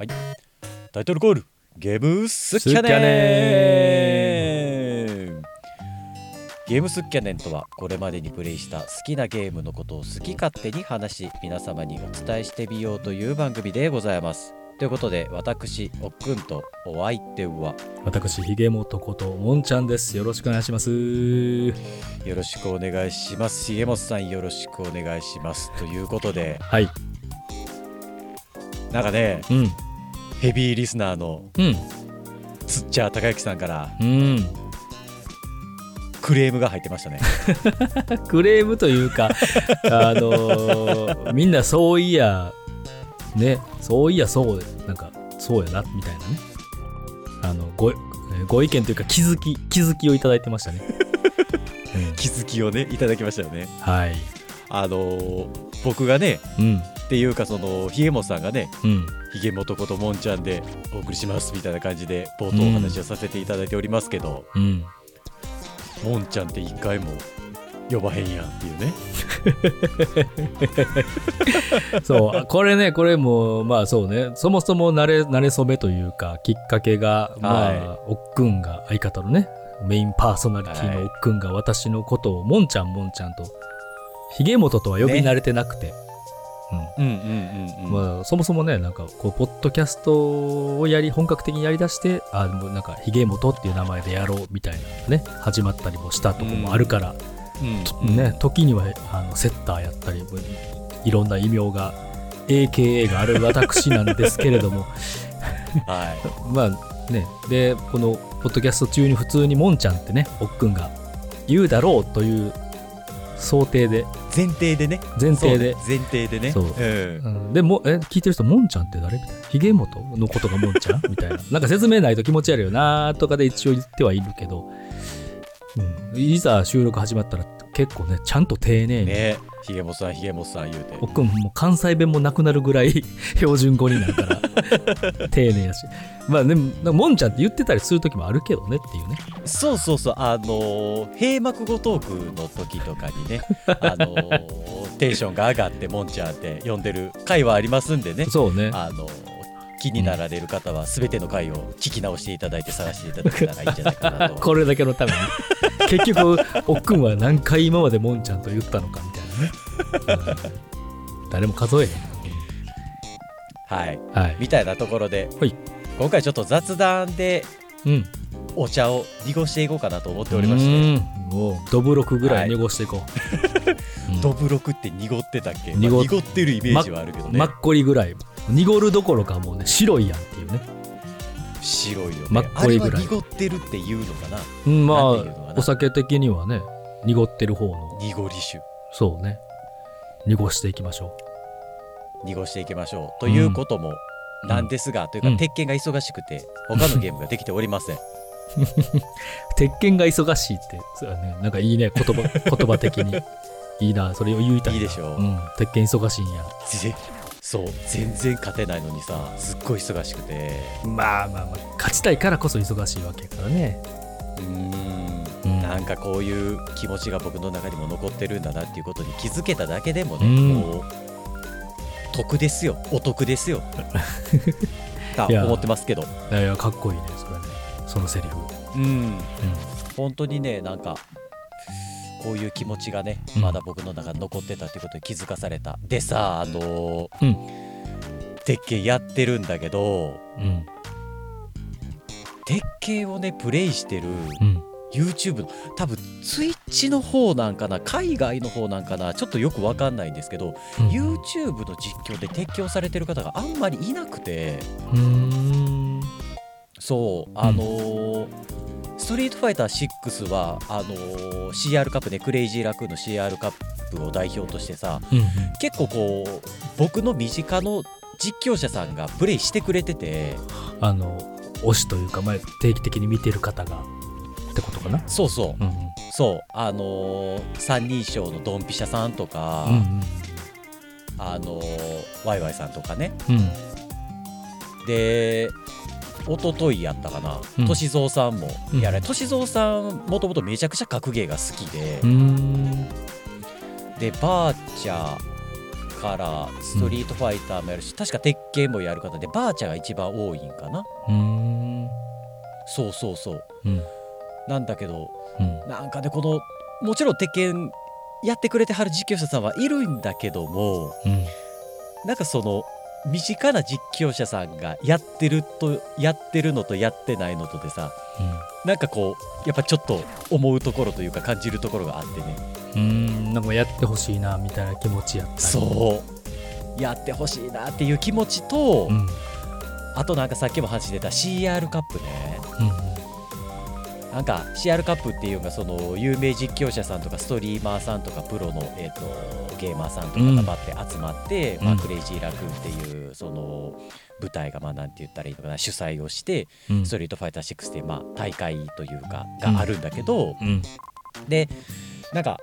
はい。タイトルコールゲームスキャネネンゲームスキャネンとはこれまでにプレイした好きなゲームのことを好き勝手に話し皆様にお伝えしてみようという番組でございます。ということで私おっくんとお相手は私ひげもとこともんちゃんです。よろしくお願いします。よろしくお願いします。重本さんよろしくお願いします。ということで。はい。なんかねうんヘビーリスナーのうん。つっちゃー高之さんからうん。クレームが入ってましたね。クレームというか あのーみんなそういやねそういやそうなんかそうやなみたいなね。あのごえーご意見というか気づき気づきをいただいてましたね、うん。気づきをねいただきましたよね。はい。あのー僕がねうん。っていうかそのひげもさんがねうんひげもとこともんちゃんでお送りしますみたいな感じで冒頭お話をさせていただいておりますけど、うん。もんちゃんって一回も呼ばへんやんっていうね。そう。これねこれもまあそうね。そもそも慣れ慣れ初めというかきっかけがまあ、はおっくんが相方のねメインパーソナリティのおっくんが私のことをもんちゃんもんちゃんとひげもととは呼び慣れてなくて、うんうんうんうん、まあ、そもそもねなんかこうポッドキャストをやり本格的にやりだしてあもうなんかひげもとっていう名前でやろうみたいなね始まったりもしたとこもあるから、うんうんね、時にはあのセッターやったりいろんな異名が AKA がある私なんですけれども。はい。まあねでこのポッドキャスト中に普通にもんちゃんってねおっくんが言うだろうという想定で。前提でね。前提で。前提でね。そう。うんうん。でもえ聞いてる人もんちゃんって誰？みたいな。ひげもとのことがもんちゃん？みたいな。なんか説明ないと気持ち悪いよなとかで一応言ってはいるけど、うん、いざ収録始まったら結構ねちゃんと丁寧に。ね。ひげもさんひげもさん言うて。おっくんもう関西弁もなくなるぐらい 標準語になるから。丁寧やし。まあでももんちゃんって言ってたりする時もあるけどねっていうね。そうそうそう。あのー閉幕語トークの時とかにね あのーテンションが上がってもんちゃんって呼んでる回はありますんでね。そうね。あの気になられる方は全ての回を聞き直していただいて探していただけたらいいんじゃないかなと。これだけのために。結局おっくんは何回今までもんちゃんと言ったのかみたいなね、うん。誰も数えへんはい。はい。みたいなところで、はい。今回ちょっと雑談でうん。お茶を濁していこうかなと思っておりまして。うん。もうどぶろくぐらい濁していこう、うん。どぶろくって濁ってたっけ、濁っまあ濁ってるイメージはあるけどね、マッコリぐらい濁るどころかもうね白いやんっていうね。白いよね。マッコリぐらい。濁ってるっていうのかな。うんまあお酒的にはね濁ってる方の。濁り酒。そうね。濁していきましょ濁していきましょう。ということもなんですが、というか、うん。鉄拳が忙しくて他のゲームができておりません。う 鉄拳が忙しいってそうだね。なんかいいね言葉 言葉的に。いいなそれを言いたいな。いいでしょうん、鉄拳忙しいんや。ぜそう全然勝てないのにさすっごい忙しくて。まあまあまあ勝ちたいからこそ忙しいわけやからね。うーん。うん。なんかこういう気持ちが僕の中にも残ってるんだなっていうことに気づけただけでもね、うん。もう得ですよ。お得ですよ。と思ってますけど。いやいやかっこいいねそれね。そのセリフ。うん。本当にねなんかこういう気持ちがね、うん。まだ僕の中に残ってたっていうことに気づかされたでさあのーうん。鉄拳やってるんだけどうん。うん鉄拳をねプレイしてるうん。YouTube の多分 Twitch の方なんかな海外の方なんかなちょっとよくわかんないんですけど、うん。YouTube の実況で鉄拳をされてる方があんまりいなくて。うーん。そうあのーストリートファイター6はあのー CR カップねクレイジーラクーンの CR カップを代表としてさうん結構こう僕の身近の実況者さんがプレイしてくれてて。あの推しというか、まあ、定期的に見てる方がってことかな？そうそう。うんそう。あのー三人称のドンピシャさんとか、うんうん。あのーワイワイさんとかね。うん。で一昨日やったかな。うん。歳三さんもうんやられ歳三さんもともとめちゃくちゃ格ゲーが好きで。うーん。でバーチャーからストリートファイターもやるし、確か鉄拳もやる方でバーチャが一番多いんかな。うーん。そうそうそう。うん。なんだけどうん。なんかねこのもちろん鉄拳やってくれてはる実況者さんはいるんだけどもうん。なんかその身近な実況者さんがやってるとやってるのとやってないのとでさなんかこうやっぱちょっと思うところというか感じるところがあってね。うん。うんなんかやってほしいなみたいな気持ちやったり。そう。やってほしいなっていう気持ちと、うん。あとなんかさっきも話してた CR カップね。うんなんか CR カップっていうのがその有名実況者さんとかストリーマーさんとかプロの、えー、とゲーマーさんとかがバって集まって、うん。まあ、クレイジーラクーンっていうその舞台がまあなんて言ったらいいのかな主催をしてうん。ストリートファイター6ってまあ大会というかがあるんだけど、うん。でなんか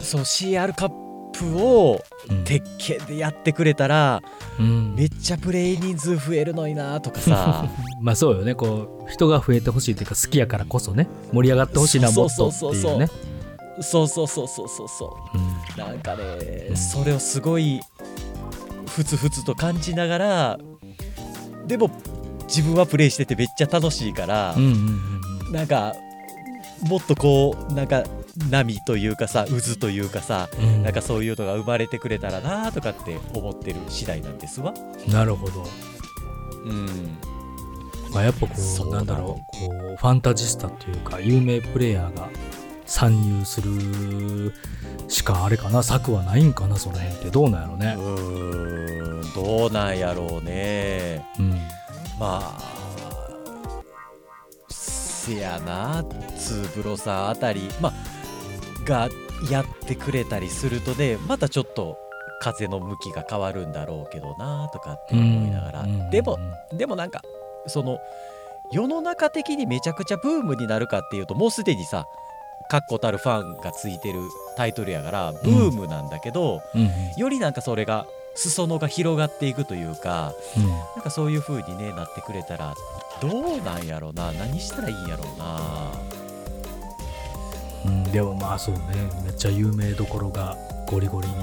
そう CR カップをうん。鉄拳でやってくれたらうん。めっちゃプレイ人数増えるのになとかさ。まあそうよね。こう人が増えてほしいというか好きやからこそね。盛り上がってほしいなもっとってそうそう。そうそういうね。そうそうそうそうそうそううん。なんかね、うん。それをすごいふつふつと感じながらでも自分はプレイしててめっちゃ楽しいからうん、うんうん。なんかもっとこうなんか波というかさ渦というかさうん。なんかそういうのが生まれてくれたらなとかって思ってる次第なんですわ。なるほど、うん、まあ、やっぱこそううなんだろうこうファンタジスタというか有名プレイヤーが参入するしかあれかな。策はないんかなその辺って。どうなんやろうねーんどうなんやろうね。うん。まあせやなツーブロさんあたり、まあ、がやってくれたりするとねまたちょっと風の向きが変わるんだろうけどなとかって思いながら、うんでもでもなんかその世の中的にめちゃくちゃブームになるかっていうともうすでにさ確固たるファンがついてるタイトルやからブームなんだけど、うんうん。よりなんかそれが裾野が広がっていくというかうん。なんかそういう風にねなってくれたらどうなんやろうな何したらいいんやろうなうん、でもまあそうねめっちゃ有名どころがゴリゴリに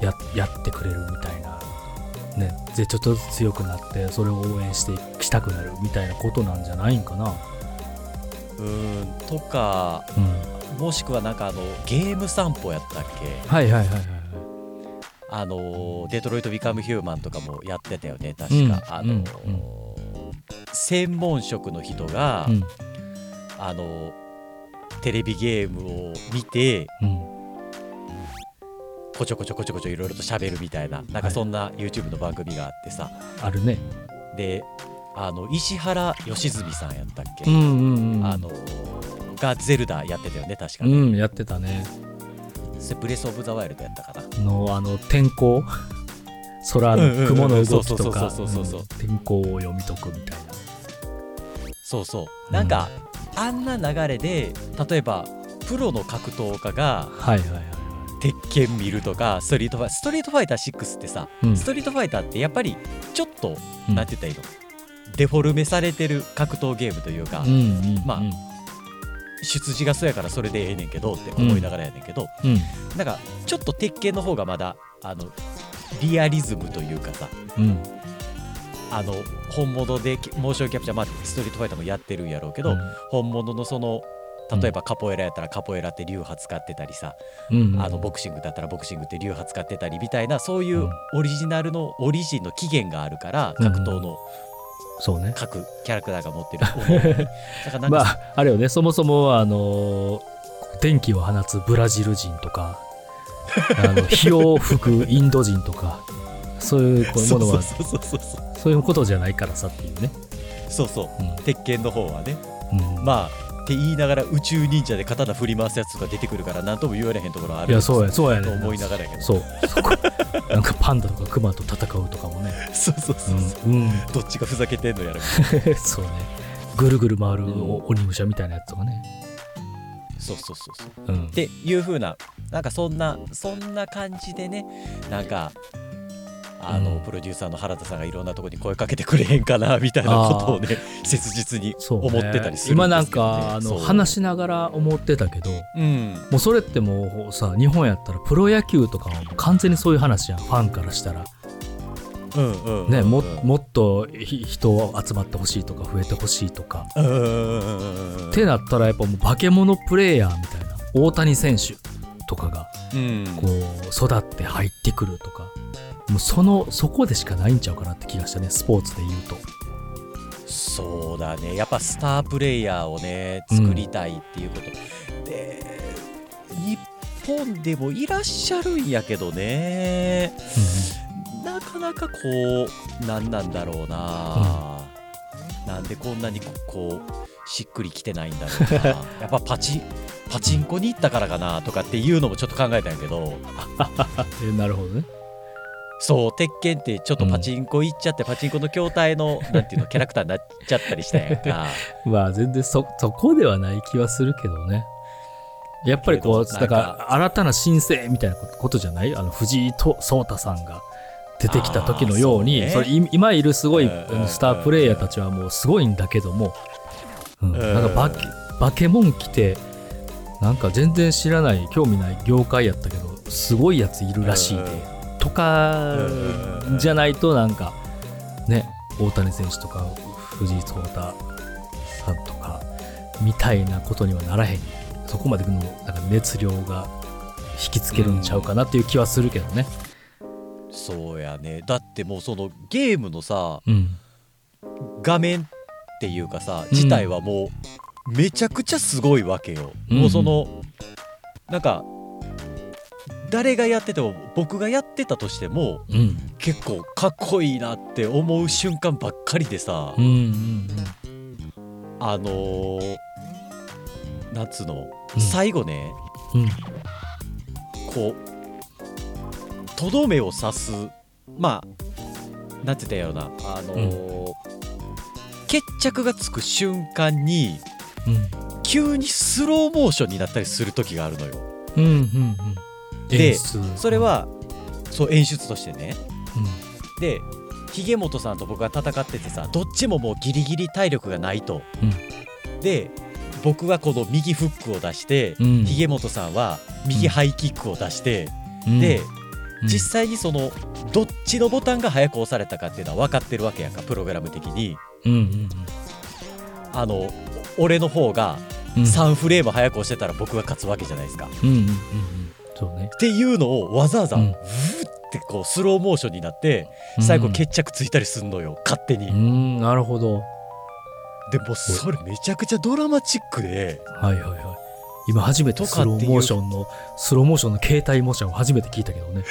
ややってくれるみたいなねでちょっとずつ強くなってそれを応援してしたくなるみたいなことなんじゃないんかな。うーんとかうん。もしくはなんかあのゲーム散歩やったっけ？はいはいはいはいあのデトロイト・ビカム・ヒューマンとかもやってたよね確か、うんあの、うん専門職の人が、うん。あのテレビゲームを見てうん。こちょこちょこちょこちょいろいろと喋るみたいななんかそんな YouTube の番組があってさ、あるね。であの石原良純さんやったっけ、うんうんうんあのがゼルダやってたよね確かうね、んやってたね。ブレス・オブ・ザ・ワイルドやったかな。のあの天候？空うんうんうんの雲の動きとか。天候を読み解くみたいな。そうそう。なんか、あんな流れで例えばプロの格闘家がはいはいはいは鉄拳見るとかストリートファイストリートファイター6ってさ、いうん。ストリートファイターってやっぱりちょっと、うん。なんて言ったらいいの？デフォルメされてる格闘ゲームというか、うんうんまあうん。出自がそうやからそれでええねんけどって思いながらやねんけど、うん。なんかちょっと鉄拳の方がまだあのリアリズムというかさうんあの本物でモーションキャプチャーまあストリートファイターもやってるんやろうけど、うん。本物のその例えばカポエラやったらカポエラって流派使ってたりさ、うんうんあのボクシングだったらボクシングって流派使ってたりみたいなそういううん。オリジナルのオリジンの起源があるからうん。格闘のそうね。各キャラクターが持ってる。だからなんか、まああれよね。そもそもあの電気を放つブラジル人とか あの火を吹くインド人とかそういうものはそういうことじゃないからさっていうね、そうそう。うん。鉄拳の方はね。うん。まあって言いながら宇宙忍者で刀振り回すやつとか出てくるから何とも言われへんところあるいやそうやそうやねと思いながらやけど。そう。なんかパンダとかクマと戦うとかもね。そうそうそうそう、うん、うん。どっちがふざけてんのやら。そうね。ぐるぐる回るお鬼武者みたいなやつとかね。そうそうそうそう。うん。っていう風ななんかそんなそんな感じでねなんかあの、うん。プロデューサーの原田さんがいろんなところに声かけてくれへんかなみたいなことをね切実に思ってたりする今なんかあの話しながら思ってたけどうん。もうそれってもうさ日本やったらプロ野球とかは完全にそういう話やんファンからしたら。ねもうんもっとひ人集まってほしいとか増えてほしいとか。ってなったらやっぱもう化け物プレイヤーみたいな大谷選手とかがうん。こう育って入ってくるとかもうそのそこでしかないんちゃうかなって気がしたねスポーツで言うと。そうだね。やっぱスタープレイヤーをね作りたいっていうこと、で日本でもいらっしゃるんやけどね。なかなかこう何なんだろうな、なんでこんなにここうしっくりきてないんだろうな。やっぱパチパチンコに行ったからかなとかっていうのもちょっと考えたんやけど。えなるほどねそう鉄拳ってちょっとパチンコ行っちゃって、パチンコの筐体の なんていうのキャラクターになっちゃったりしたんやんか。まあ全然そそこではない気はするけどね。やっぱりこうだから新たな新星みたいなことじゃない？あの藤井と聡太さんが出てきた時のようにねそれい今いるすごいうんうんうんスタープレイヤーたちはもうすごいんだけども、うんうん。なんかバケバケモン来てなんか全然知らない興味ない業界やったけどすごいやついるらしいで、うんうんとかうんうんうんじゃないとなんかね大谷選手とか藤井聡太さんとかみたいなことにはならへんそこまでのなんか熱量が引きつけるんちゃうかなっていう気はするけどね。そうやね。だってもうそのゲームのさうん画面っていうかさ自体はもうめちゃくちゃすごいわけよ、うん。もうそのなんか誰がやってても僕がやってたとしてもうん。結構かっこいいなって思う瞬間ばっかりでさ、うんうんあのー、なんつうの、うん。最後ねうん。こうとどめを刺すまあなんて言ったようなあのー決着がつく瞬間にうん。急にスローモーションになったりする時があるのよ。うんうんうんでそれ、はそう演出としてね。うでひ本さんと僕が戦っててさどっちももうギリギリ体力がないと。で僕はこの右フックを出して、うん。ひ本さんは右ハイキックを出して、ん。で、うん。実際にそのどっちのボタンが早く押されたかっていうのは分かってるわけやんかプログラム的に。うんうんあの俺の方がうん。3フレーム早く押してたら僕が勝つわけじゃないですか。うんうんうんうんそうね。っていうのをわざわざうん。ってこうスローモーションになって最後決着ついたりすんのよ。勝手に。う。んなるほど。でもそれめちゃくちゃドラマチックではいはいはい。今初めてスローモーションのスローモーションの携帯モーションを初めて聞いたけどね。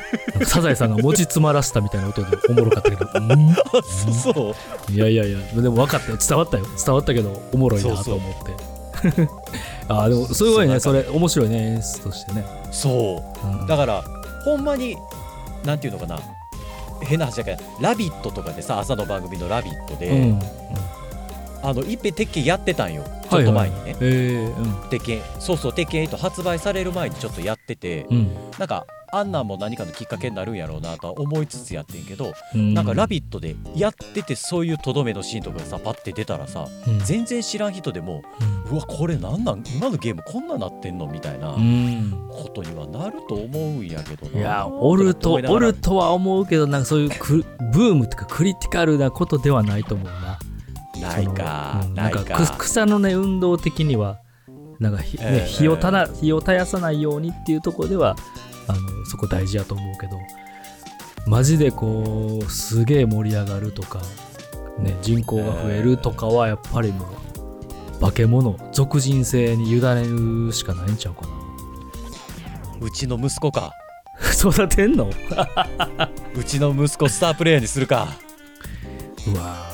サザエさんが文字詰まらせたみたいな音でおもろかったけど。う。ん。あそうそういやいやいや。でも分かったよ。伝わったよ。伝わったけどおもろいなと思ってあーでもすごいねそれ面白いね演出としてね、そう。うん。だからほんまになんていうのかな。変な話だけど「ラビット!」とかでさ朝の番組の「ラビット!」で、うんあのいっぺん鉄拳やってたんよ。ちょっと前にね、はいはい、えー鉄拳そうそう鉄拳8発売される前にちょっとやってて、うん。なんかあんなんも何かのきっかけになるんやろうなとは思いつつやってんけど、うん。なんか「ラビット!」でやっててそういうとどめのシーンとかがさパッて出たらさうん。全然知らん人でもうわこれなんなん？今のゲームこんななってんの？みたいなうん。ことにはなると思うんやけどな。いやおるとおるとは思うけどなんかそういうクブームとかクリティカルなことではないと思うな。ないかそのうん。ないんかく草のね運動的にはなんかひ、ねええ火をたな火を絶やさないようにっていうところではあのそこ大事やと思うけどマジでこうすげえ盛り上がるとか、ね、人口が増えるとかはやっぱりもう化け物俗人性に委ねるしかないんちゃうかな。うちの息子か。育てんの？うちの息子スタープレイヤーにするか。うわ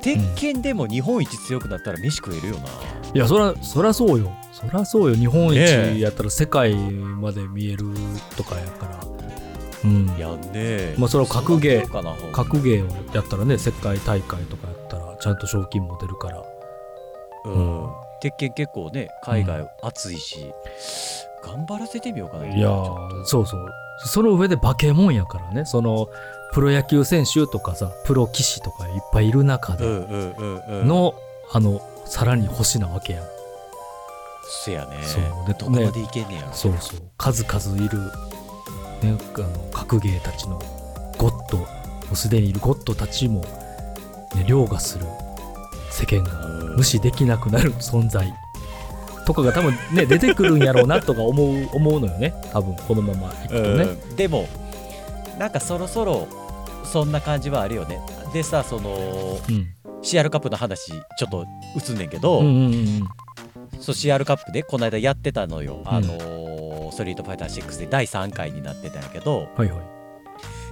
て拳でも日本一強くなったら飯食えるよな、いやそらそらそうよ。そらそうよ。日本一やったら世界まで見えるとかやから。うん。やんね。えまあそれは格ゲー。格ゲーをやったらね世界大会とかやったらちゃんと賞金も出るから。うん。鉄拳結構ね海外熱いし、頑張張らせてみようかないいやーそうそう。その上で化け物やからね。そのプロ野球選手とかさプロ棋士とかいっぱいいる中でうんうんうんうん。の、あのさらに星なわけやん。せやね。そう。でどこまでいけんねやろ。そうそう。数々いる、ね、あの格ゲーたちのゴッド。もうすでにいるゴッドたちも、ね、凌駕する世間がうん。無視できなくなる存在。とかが多分ね出てくるんやろうなとか思う思うのよね。多分このままいくとね。うん。でもなんかそろそろそんな感じはあるよね。でさそのうん。CR カップの話ちょっと映んねんけど、うんうんうんそう CR カップでこの間やってたのよ、んあのーストリートファイター6で第3回になってたんやけどはいはい。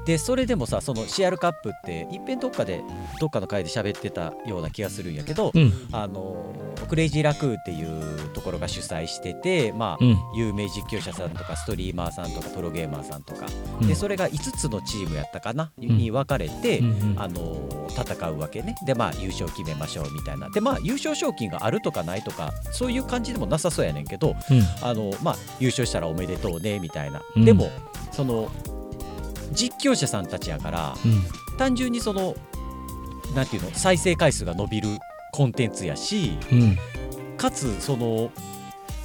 でそれでもさその CR カップっていっぺんどっかでどっかの回で喋ってたような気がするんやけど、うん。あのークレイジーラクーっていうところが主催しててまあ、うん。有名実況者さんとかストリーマーさんとかプロゲーマーさんとか、うん。でそれが5つのチームやったかな、ん。に分かれて、あの戦うわけね。でまあ優勝決めましょうみたいな。でまあ優勝賞金があるとかないとかそういう感じでもなさそうやねんけどうん。あのまあ優勝したらおめでとうねみたいな、うん。でもその実況者さんたちやから単純にそのなんていうの再生回数が伸びるコンテンツやしうん。うんかつその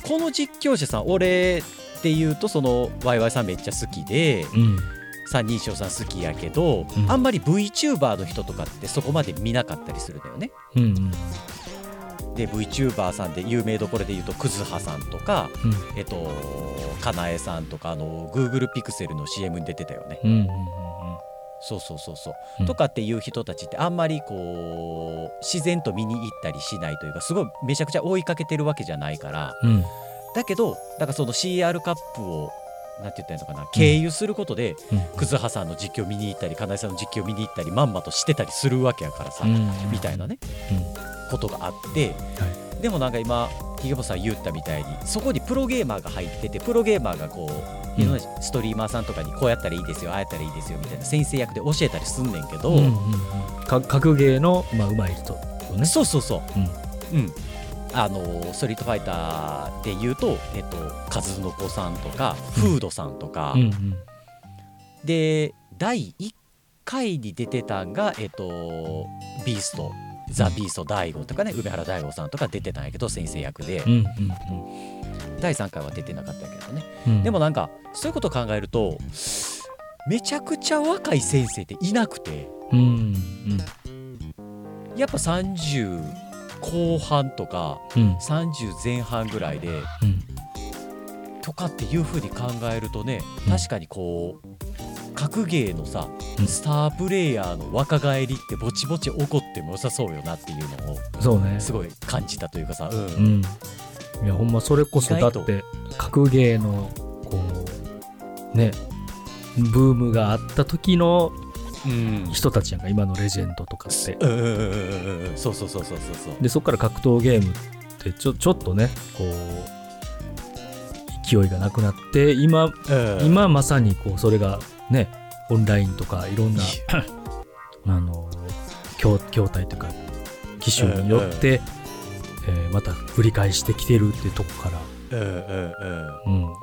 この実況者さん俺っていうとそのワイワイさんめっちゃ好きでうん。三人称さん好きやけど、うん。あんまり VTuber の人とかってそこまで見なかったりするんだよね。うんうんで VTuber さんで有名どころで言うとクズハさんとか、うん。えっと、かなえさんとかあの Google ピクセルの CM に出てたよね。うんうんそうそうそうそう、うん。とかっていう人たちってあんまりこう自然と見に行ったりしないというかすごいめちゃくちゃ追いかけてるわけじゃないからうん。うんだけどだからその CR カップをなんて言ったらいいのかな経由することで、うん。クズハさんの実況見に行ったりかなえさんの実況見に行ったりまんまとしてたりするわけやからさ、うん。みたいなね。うんことがあって、でもなんか今ひげぼさん言ったみたいにそこにプロゲーマーが入っててプロゲーマーがこういろんなストリーマーさんとかにこうやったらいいですよああやったらいいですよみたいな先生役で教えたりすんねんけど、うんうん格ゲーのまあ上手い人とね。そうそうそう。うん。うん。あのストリートファイターで言うと、えっと、数の子さんとか、フードさんとか、うんうん。で第1回に出てたんが、えっと、ビーストザ・ビースト大悟とかね梅原大悟さんとか出てたんやけど先生役で、うん第3回は出てなかったけどね、うん。うんでもなんかそういうことを考えるとめちゃくちゃ若い先生っていなくて。うんうん。やっぱ30後半とかうん。30前半ぐらいでうん。とかっていう風に考えるとねうん。確かにこう格ゲーのさうん。スタープレイヤーの若返りってぼちぼち起こっても良さそうよなっていうのをそうね。すごい感じたというかさ、うん。うん。いやほんまそれこそだって格ゲーのこうねブームがあった時のうん。人たちやんか今のレジェンドとかって。うんそうそうそうそうそうそう。でそこから格闘ゲームってちょちょっとねこう勢いがなくなって今うん。今まさにこうそれがねオンラインとかいろんな あの筐筐体というか機種によって、えーまた繰り返してきてるってとこから、うんうんうんうん、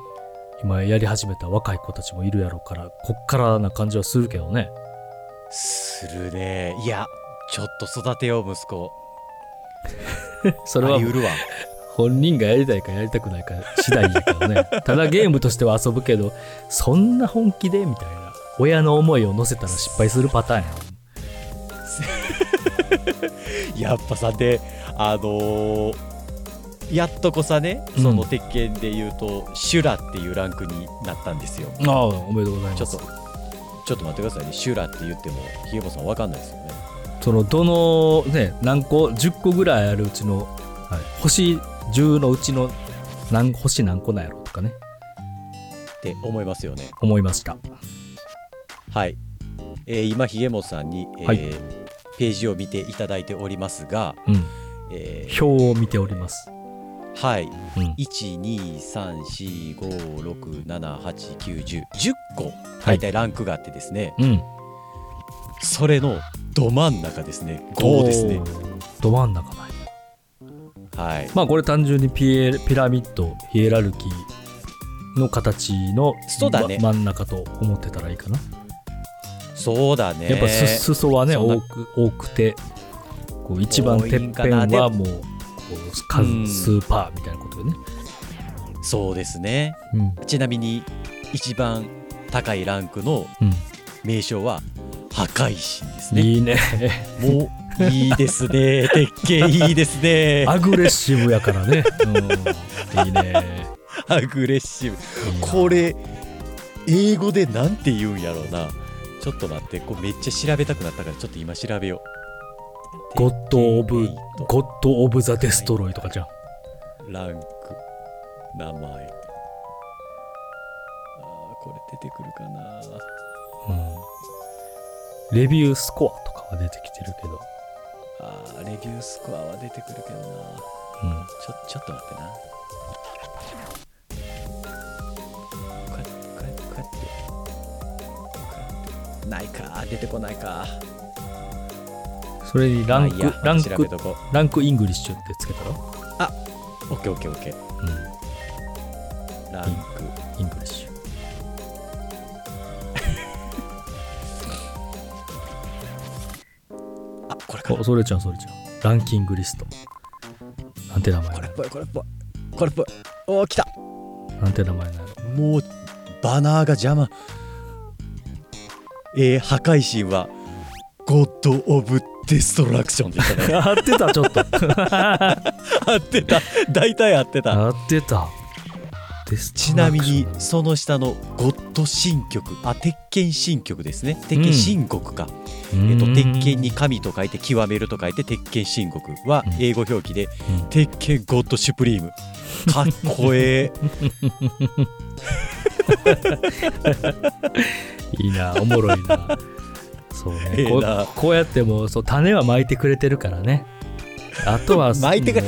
今やり始めた若い子たちもいるやろうからこっからな感じはするけどね。するね。いやちょっと育てよう息子。それは本人がやりたいかやりたくないか次第やけどね。ただゲームとしては遊ぶけどそんな本気でみたいな親の思いを乗せたら失敗するパターンや やっぱさであのーやっとこさねうん。その鉄拳で言うと、シュラっていうランクになったんですよ。ああおめでとうございます。ちょっとちょっと待ってくださいね。シュラって言ってもひげもさんわかんないですよね。そのどのね何個10個ぐらいあるうちの、はい、星10のうちの何星何個なんやろとかね。って思いますよね。思いましたはい、えー今ひげもさんに、えーはい。ページを見ていただいておりますが、うん。えー表を見ております。はい。うん。1234567891010個大体ランクがあってですね、うん。それのど真ん中ですね。5ですね。ど真ん中ないはい。まあこれ単純にピエピラミッドヒエラルキーの形のね。ま真ん中と思ってたらいいかな、そうだね。やっぱす裾はね多く多くてこう一番てっぺんはもうこう数うん。数パーみたいなことよね、そうですね。うん。ちなみに一番高いランクのうん。名称は破壊神ですね。いいね。もういいですね。鉄拳いいですね。アグレッシブやからね、うん、いいね。アグレッシブ。これ英語でなんて言うんやろうなちょっと待ってこれめっちゃ調べたくなったからちょっと今調べよう。ゴッド・オブゴッド・オブ・ザ・デストロイとかじゃん。ランク名前。あーこれ出てくるかな。うん。レビュースコアとかは出てきてるけど、あーレビュースコアは出てくるけどな。うん、ちょちょっと待ってなないか出てこないか。それにランク、まあランクランクイングリッシュってつけたら、うオッケーオッケーオッケー。うん、ランク。イングリッシュ。あこれかおそれちゃんそれちゃん。ランキングリスト。なんて名前これっぽいこれっぽい。これっぽい。おお来た。なんて名前なの？もうバナーが邪魔えー、破壊神はゴッド・オブ・デストラクションでしたね合ってたちょっと。合ってた。大体合ってた。合ってた。ちなみにその下のゴッド神曲。あ鉄拳神曲ですね。鉄拳神国か、ョンえっと、うん鉄拳に神と書いて極めると書いて鉄拳神国はうん。英語表記でうん。鉄拳ゴッドシュプリーム。かっこえ いいなおもろいな。そうね。こうええな。こうやってもうそう種はまいてくれてるからね。あとは 巻いてく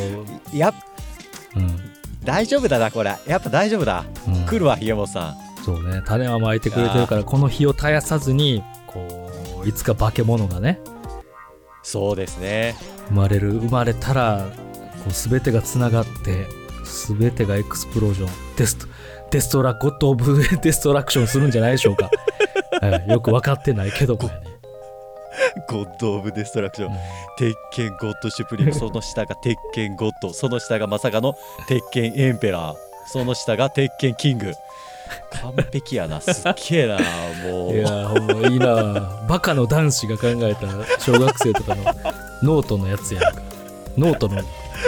やっうん。大丈夫だなこれ。やっぱ大丈夫だ。うん。来るわひげもさん。そうね。種はまいてくれてるからこの火を絶やさずにこういつか化け物がねそうですね。生まれる生まれたらこう全てがつながって全てがエクスプロージョンデストデストラ God of Destruction するんじゃないでしょうか、はい。よく分かってないけど。もやね、 God of Destruction。うん。鉄拳 God Supreme。その下が鉄拳ゴッド。その下がまさかの鉄拳エンペラー。その下が鉄拳キング。完璧やな。すっげえな。もいうやーほんまいいな。バカの男子が考えた小学生とかのノートのやつやんか。ノートの、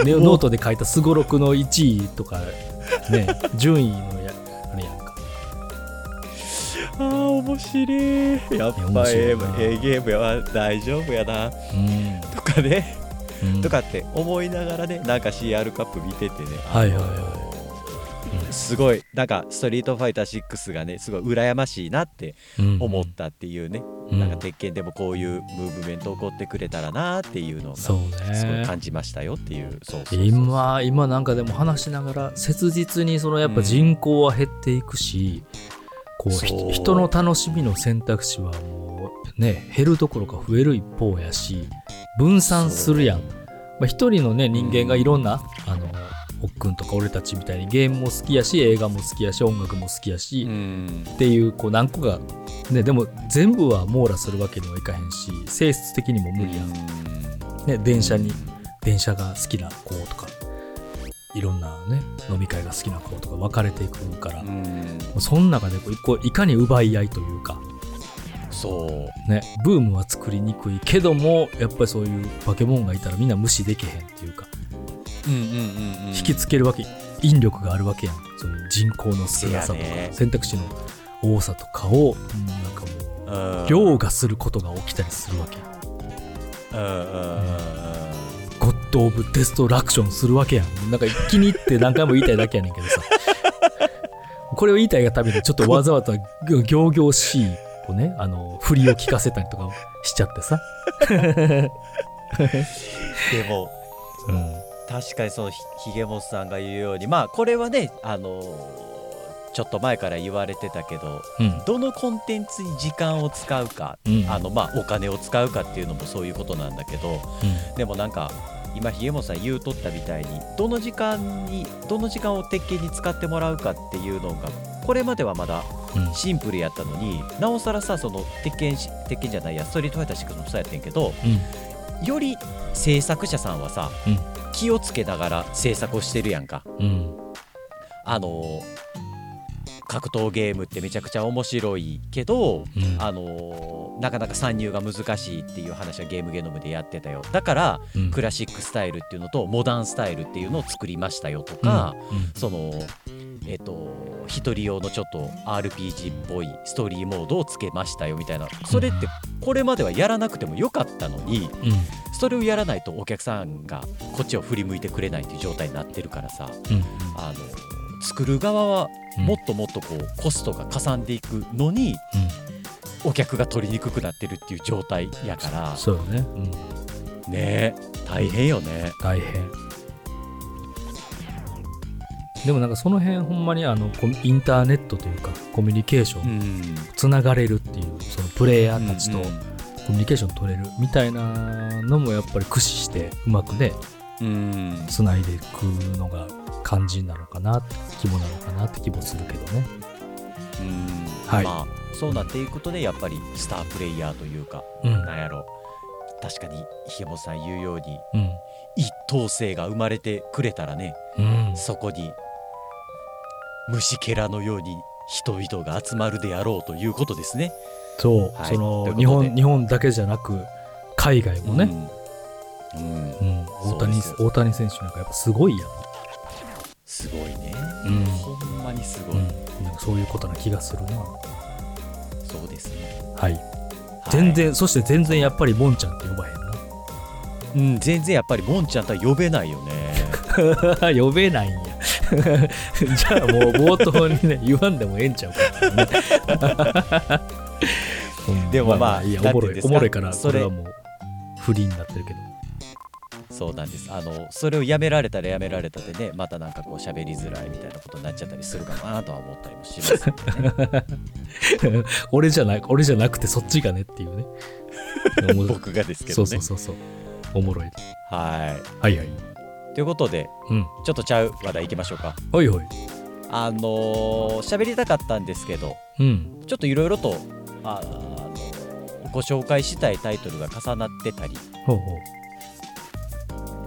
ノートで書いたすごろくの1位とかね順位のやあー面白い。やっぱ面白ええいな。ええゲームやわ大丈夫やな。うん、とかね。うん。とかって思いながらねなんか CR カップ見ててね。はいはいはいすごいなんかストリートファイター6がねすごい羨ましいなってうん。思ったっていうね、うん。なんか鉄拳でもこういうムーブメント起こってくれたらなっていうのがすごいね感じましたよっていうそうそうそう。今今なんかでも話しながら切実にそのやっぱ人口は減っていくし、こう人の楽しみの選択肢はもうね減るどころか増える一方やし分散するやん。まあ、一人のね人間がいろんな、あのおっくんとか俺たちみたいにゲームも好きやし映画も好きやし音楽も好きやし、うん。っていうこう何個かねでも全部は網羅するわけにはいかへんし性質的にも無理やん。ね、電車に電車が好きな子とかいろんなね飲み会が好きな子とか分かれていくから、うん。その中でこう一個いかに奪い合いというか、そう。ね、ブームは作りにくいけどもやっぱりそういう化け物がいたらみんな無視できへんっていうか、うんうんうんうん。引きつけるわけ引力があるわけやん。そういう人口の少なさとか、選択肢の多さとかを、うんなんかもううん。凌駕することが起きたりするわけうんうんうんゴッド・オブ・デストラクションするわけやん。なんか気に入って何回も言いたいだけやねんけどさ。これを言いたいがためにちょっとわざわざ行々しいこうね、あの、振りを聞かせたりとかしちゃってさ。でもうん。確かにそのひひげもっさんが言うようにまあこれはねあのーちょっと前から言われてたけどうん。どのコンテンツに時間を使うか、うんあのまあお金を使うかっていうのもそういうことなんだけどでもなんか今ひげもさん言うとったみたいにどの時間にどの時間を鉄拳に使ってもらうかっていうのがこれまではまだうん。シンプルやったのになおさらさその鉄拳し鉄拳じゃないやストリートファイター6もそうやってんけどより制作者さんはさ、うん。気をつけながら制作をしてるやんか。うんうん。あのー格闘ゲームってめちゃくちゃ面白いけどうん。あのーなかなか参入が難しいっていう話はゲームゲノムでやってたよ。だからうん。クラシックスタイルっていうのとモダンスタイルっていうのを作りましたよとか、うん。そのえっ、と一人用のちょっと RPG っぽいストーリーモードをつけましたよみたいな。それってこれまではやらなくてもよかったのにうん。それをやらないとお客さんがこっちを振り向いてくれないっていう状態になってるからさ。うん。あの作る側はうんもっともっとこうコストがかさんでいくのにお客が取りにくくなってるっていう状態やから。そうよね、うん、ね。え大変よね。大変。でもなんかその辺ほんまにあのインターネットというかコミュニケーションん。つながれるっていうそのプレイヤーたちとうんコミュニケーション取れるみたいなのもやっぱり駆使してうまくねうん。つないでいくのが肝心なのかな肝なのかなって気もするけどね。うん。はい。まあそうなっていくことでやっぱりスタープレイヤーというかうん。なんやろ。確かにひげもさん言うようにうん。一等星が生まれてくれたらねうん。そこに虫けらのように人々が集まるであろうということですね。そう、はい。その日本日本だけじゃなく海外もね、うん、うん。うん。大谷大谷選手なんかやっぱすごいやん、すごいね、うん。ほんまにすごい、うん、なんかそういうことな気がするな。そうですね、はい。はい。全然そして全然やっぱりボンちゃんって呼ばへんなうん全然やっぱりボンちゃんとは呼べないよね。呼べないんや。じゃあもう冒頭にね言わんでもええんちゃうか、ね うん。でもまあいいやおもろいおもろいからそれはもう不利になってるけどそうなんです。あのそれをやめられたらやめられたでねまたなんかこう喋りづらいみたいなことになっちゃったりするかなとは思ったりもしますよね。俺じゃな俺じゃなくてそっちがねっていうね。僕がですけそどね。うそうそうそう。おもろい。ははいはい。いということでうん。ちょっとちゃう話題いきましょうか。ほいほい。あのー喋りたかったんですけどうん。ちょっといろいろとああのご紹介したいタイトルが重なってたりほうほ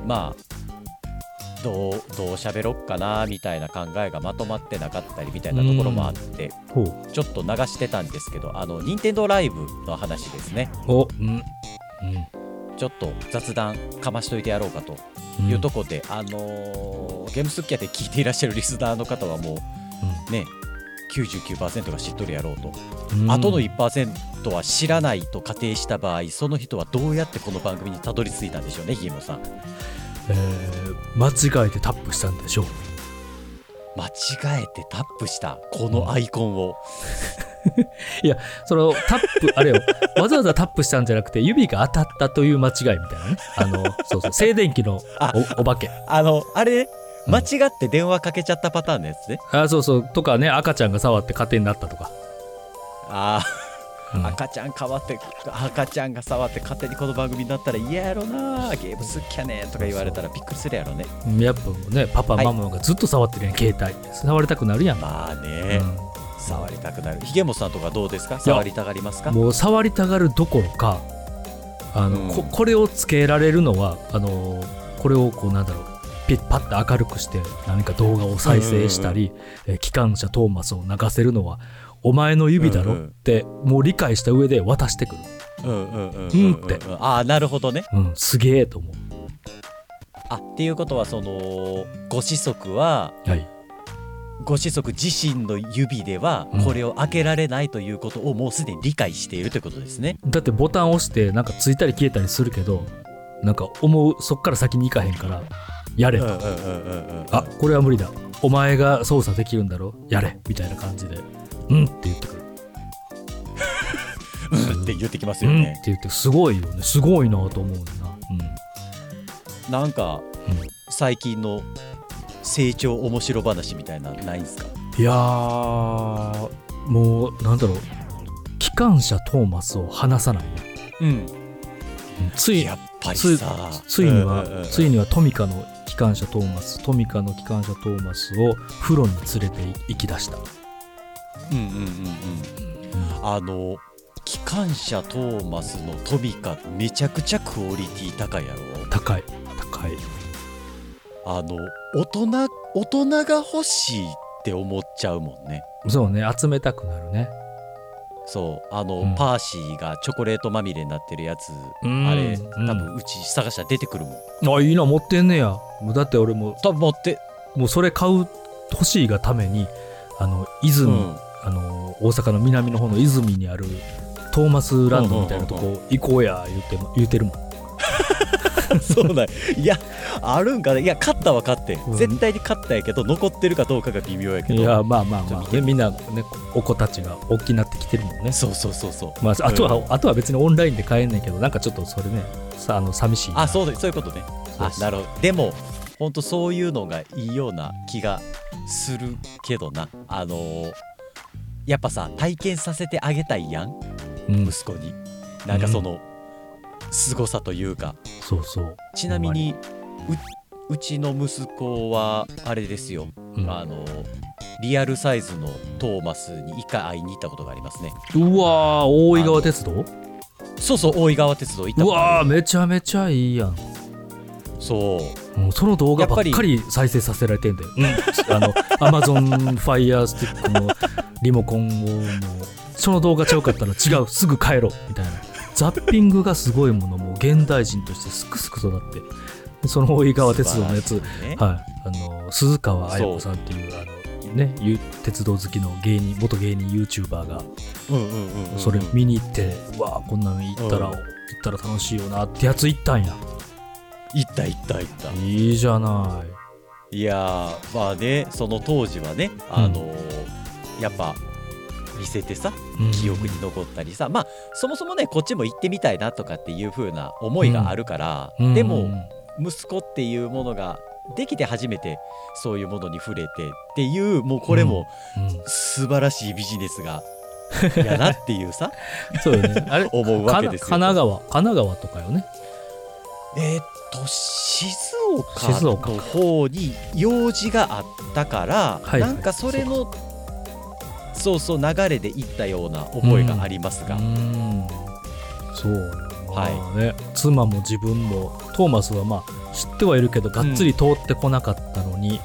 まあどうどう喋ろっかなみたいな考えがまとまってなかったりみたいなところもあってちょっと流してたんですけどあの任天堂ライブの話ですね。おう。ん。ちょっと雑談かましといてやろうかとうんいうとこで、あのーゲームスッキャで聞いていらっしゃるリスナーの方はもうね99%が知っとるやろうと、うん。あとの1%は知らないと仮定した場合その人はどうやってこの番組にたどり着いたんでしょうねひげもさん。えー間違えてタップしたんでしょう。間違えてタップしたこのアイコンを、そのタップあれよ。わざわざタップしたんじゃなくて指が当たったという間違いみたいなね。あのそうそう。静電気のあおお化け。あのあれうん間違って電話かけちゃったパターンのやつね、あそうそう。とかね赤ちゃんが触って勝手になったとか、あうん。あ赤ちゃん変わって赤ちゃんが触って勝手にこの番組になったら嫌やろな。ゲーム好きやねんとか言われたらびっくりするやろね。やっぱねパパはいママがずっと触ってるやん携帯。触りたくなるやん、まあね、触りたくなる。ひげもさんとかどうですか？触りたがりますか？もう触りたがるどころかあの、うん。ここれをつけられるのはあのこれをこうなんだろうピッパッと明るくして何か動画を再生したり、えー機関車トーマスを流せるのはお前の指だろ？うんうん。ってもう理解した上で渡してくる、うんうんうんうんうんって。ああなるほどね。うん、すげえと思う。あっていうことはそのご子息ははい。ご子息自身の指ではうん。これを開けられないということをもうすでに理解しているということですね。だってボタン押してなんかついたり消えたりするけどなんか思うそっから先に行かへんからやれと、あこれは無理だ。お前が操作できるんだろ。やれ。みたいな感じで。うん。って言ってくる。うん。って言ってきますうん。ってよね。言ってすごいよね。すごいなと思うねん。ななんかうん、うん、最近の成長面白話みたいなのないんすか？いやーもうなんだろう。機関車トーマスを離さないねうん。ついやっぱりさ。ついには、ついにはトミカの機関車トーマストミカの機関車トーマスを風呂に連れて行き出した、うんうんうん。うん。あの機関車トーマスのトミカめちゃくちゃクオリティ高いやろ？高い高い。あの大人大人が欲しいって思っちゃうもんね。そうね集めたくなるね。そうあの、うん。パーシーがチョコレートまみれになってるやつうんあれうん。多分うち探したら出てくるもん。あいいな持ってんねやもうだって俺も多分持ってもうそれ買う欲しいがためにあの泉、うん。あの大阪の南の方の泉にあるトーマスランドみたいなとこ行こうや言っても言うてるもん。そうなんいやあるんかな。いや勝ったは勝ってん、うん。絶対に勝ったんやけど残ってるかどうかが微妙やけど。いやまあまあまあ、ね、みんなねお子たちが大きくなってきてるもんね。そうそうそうそう。まあ、あとは、うん。あとは別にオンラインで買えんねんけどなんかちょっとそれねさあの寂しいな。あそうだそういうことね。あそう。なるほど。でも本当そういうのがいいような気がするけどな。あのーやっぱさ体験させてあげたいやん。うん、息子に。なんかその凄さというか。そうそう。ちなみにううちの息子はあれですよ、うん。あのリアルサイズのトーマスに一回会いに行ったことがありますね。うわー大井川鉄道？そうそう大井川鉄道行ったうわーめちゃめちゃいいやんそう。もうその動画ばっかり再生させられてんだよ。あの、アマゾンファイヤースティックのリモコンをもう、その動画ちゃうかったら違う、すぐ帰ろう、みたいな。ザッピングがすごいもの、もう現代人としてすくすく育って。でその大井川鉄道のやつ、ね。はい、あの、鈴川綾子さんっていう、あの、ね、ゆ鉄道好きの芸人、元芸人 YouTuber が、それ見に行って、うわあこんなの行ったら、うん。行ったら楽しいよなってやつ行ったんや。行った行った行った。いいじゃない。いやーまあねその当時はねあのーやっぱ見せてさうん。記憶に残ったりさ、まあそもそもねこっちも行ってみたいなとかっていう風な思いがあるから、うん。でも息子っていうものができて初めてそういうものに触れてっていうもうこれもうん。素晴らしいビジネスがやなっていうさ。そうよね。あれ、思うわかけですよ。神奈川、神奈川とかよね。えーっと静静岡。岡の方に用事があったから、はい。なんかそれのそうそう流れで行ったような覚えがありますが、うん。そうよ。はい。まあね、妻も自分も、トーマスはまあ、知ってはいるけど、がっつり通ってこなかったのに、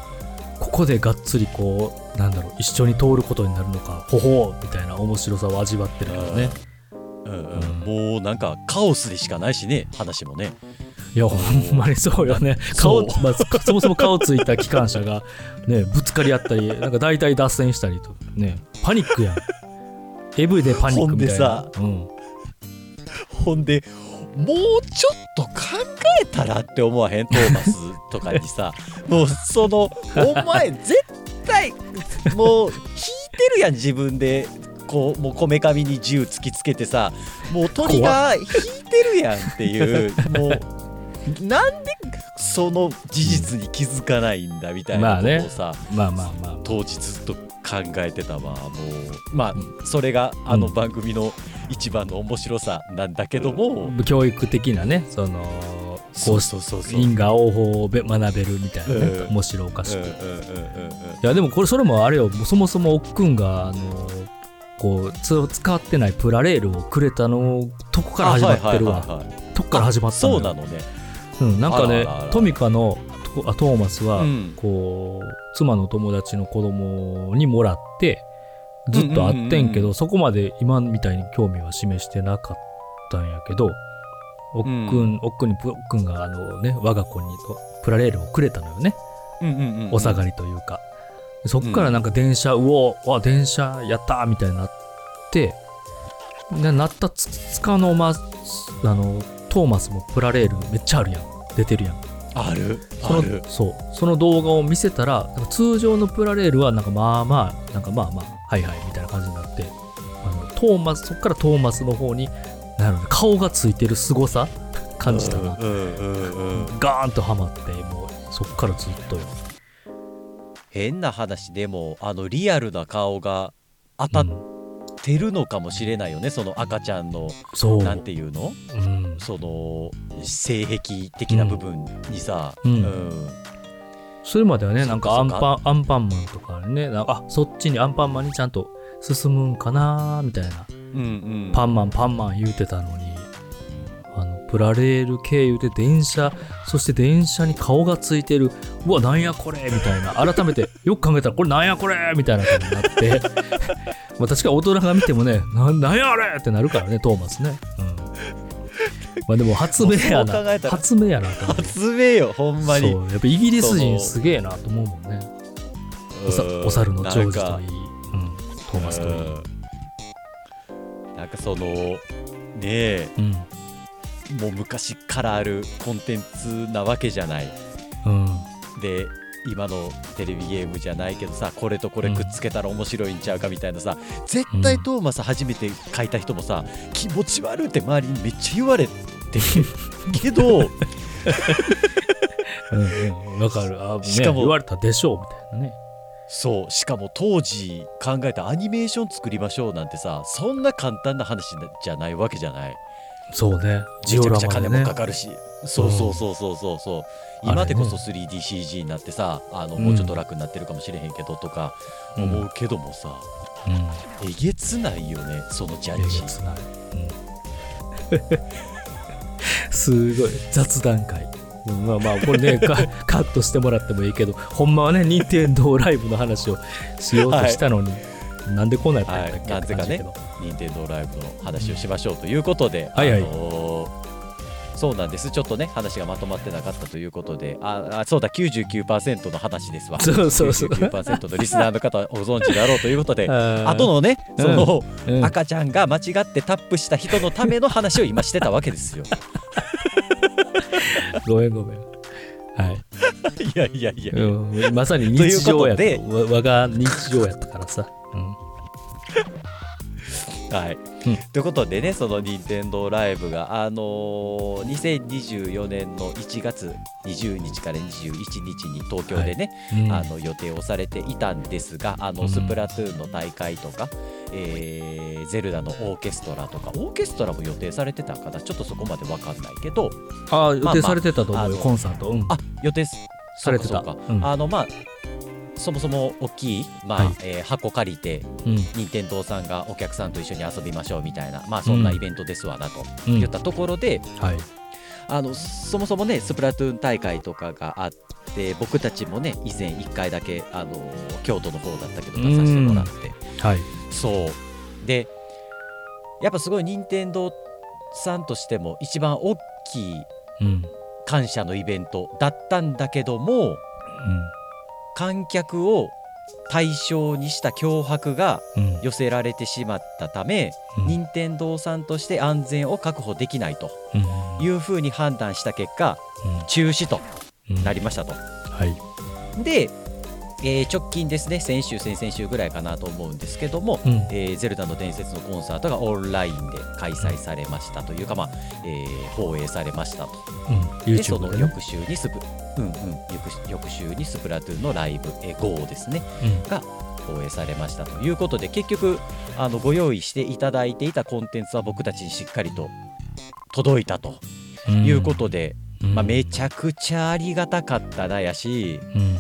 ここでがっつりこう、なんだろう、一緒に通ることになるのか、ほほうみたいな面白さを味わってるけどね。うん。うん。もうなんかカオスでしかないしね話もねいや、ほんまにそうよね。顔、そうまあ、そもそも顔ついた機関車が、ね、ぶつかり合ったり、なんか大体脱線したりと、ね、パニックやん。AV でパニックみたいな。ほんうん。ほんでもうちょっと考えたらって思わへんトーマスとかにさ もうそのお前絶対もう引いてるやん自分でこうもうこめかみに銃突きつけてさもう鳥が引いてるやんっていうもう なんでその事実に気づかないんだみたいなことをさ、まあまあまあ。当時ずっと考えてたわもう。まあそれがあの番組の一番の面白さなんだけども、教育的なね、その、そうそうそうそう。因果応報をべ学べるみたいなね、うん。面白おかしく。いうんうんうんうん。や、でもこれ、それもあれよ、そもそもおっくんが、あの、こうつ使ってないプラレールをくれたのとこから始まってるわ、とこから始まったそうなのねうん、なんかねトミカのトーマスは、うん。こう妻の友達の子供にもらってずっと会ってんけど、うんうんうんそこまで今みたいに興味は示してなかったんやけどおっくん、おっくんにおっくんがあのね我が子にプラレールをくれたのよね、うんうんうんうん。お下がりというか。そっからなんか電車、うおわ電車やったーみたいになってななったつつかの間あのトーマスもプラレールめっちゃあるやん。出てるやん。ある？そある？のそう。その動画を見せたらなんか通常のプラレールはなんかまあまあなんかまあまあはいはいみたいな感じになってあのトーマスそっからトーマスの方になる顔がついてる凄さ？感じたな、うんうんうんうん。ガーンとハマってもうそっからずっとよ。変な話でもあのリアルな顔が当たっうんてるのかもしれないよね、その赤ちゃんのなんていうの？うん。うんその性癖的な部分にさ、うん。それまではね、なんかアンパン、アンパンマンとかね、なんかあ、そっちにアンパンマンにちゃんと進むんかなみたいな、うんうん。パンマンパンマン言うてたのに、あの、プラレール経由で電車、そして電車に顔がついてる、うわ、なんやこれみたいな、改めて、よく考えたら、これなんやこれみたいな感じになって、まあ確かに大人が見てもね、ななんやあれ！ってなるからね、トーマスね。うん。まあでも発明やな。発明やな。発明よほんまに。そうやっぱイギリス人すげえなと思うもんね。おさうん。お猿のジョージといい、うん、トーマスといい、うん。なんかそのねえ。うん。もう昔からあるコンテンツなわけじゃない。うん、で今のテレビゲームじゃないけどさこれとこれくっつけたら面白いんちゃうかみたいなさ、絶対トーマス初めて書いた人もさ気持ち悪いって周りにめっちゃ言われてけどうんかる。あ、ね、しかも言われたでしょうみたいなね。そうしかも当時考えたアニメーション作りましょうなんてさそんな簡単な話じゃないわけじゃないそうね。ジめちオゃくちゃ金もかかるし、そうそうそうそうそうそう。今でこそ 3DCG になってさあのもうちょっと楽になってるかもしれへんけどとかうん思うけどもさ、うん。えげつないよねそのジャえげッジ。つない、うん、すごい。雑談会。うん。まあまあこれね カカットしてもらってもいいけどほんまはね任天堂ライブの話をしようとしたのに、なんでこんなんやったんだっけ、はい。なぜかね任天堂ライブの話をしましょうということで、はいはい。あのーそうなんです。ちょっとね話がまとまってなかったということでああそうだ99%の話ですわ。そうそうそう。99%のリスナーの方はご存知だろうということで あ後のねその、うん。赤ちゃんが間違ってタップした人のための話を今してたわけですよ。ごめんごめん。はい。いやいやいや、うん、まさに日常やと。いうわ我が日常やったからさ。うん。はい、うん。ということでねその任天堂ライブがあのー2024年の1月20日から21日に東京でね、うん。あの予定をされていたんですがあうん。のスプラトゥーンの大会とか、えーゼルダのオーケストラとか。オーケストラも予定されてたかな？ちょっとそこまで分かんないけど。ああ、予定されてたと思うよ、まあまあコンサート。うん。あ予定すされてた。あのまあそもそも大きい、まあはいえー箱借りてうん。任天堂さんがお客さんと一緒に遊びましょうみたいなまあそんなイベントですわなとうん言ったところで、はい。あのそもそもねスプラトゥーン大会とかがあって僕たちもね以前1回だけあの京都の方だったけど出させてもらってはい。そうでやっぱすごい任天堂さんとしても一番大きいうん。感謝のイベントだったんだけども観客を対象にした脅迫がうん。寄せられてしまったため、うん。任天堂さんとして安全を確保できないとうん。いうふうに判断した結果中止とうん。なりましたと。はい。で、えー直近ですね先週先々週ぐらいかなと思うんですけども、うん。えーゼルダの伝説のコンサートがオンラインで開催されましたというか、まあえー放映されましたと。うん。でその。翌週にスプ、うんうん、翌翌週にスプラトゥーンのライブ、えー、GO ですねが放映されましたということで結局あのご用意していただいていたコンテンツは僕たちにしっかりと届いたとうん。いうことで、うん、まあ、めちゃくちゃありがたかったなやしうん。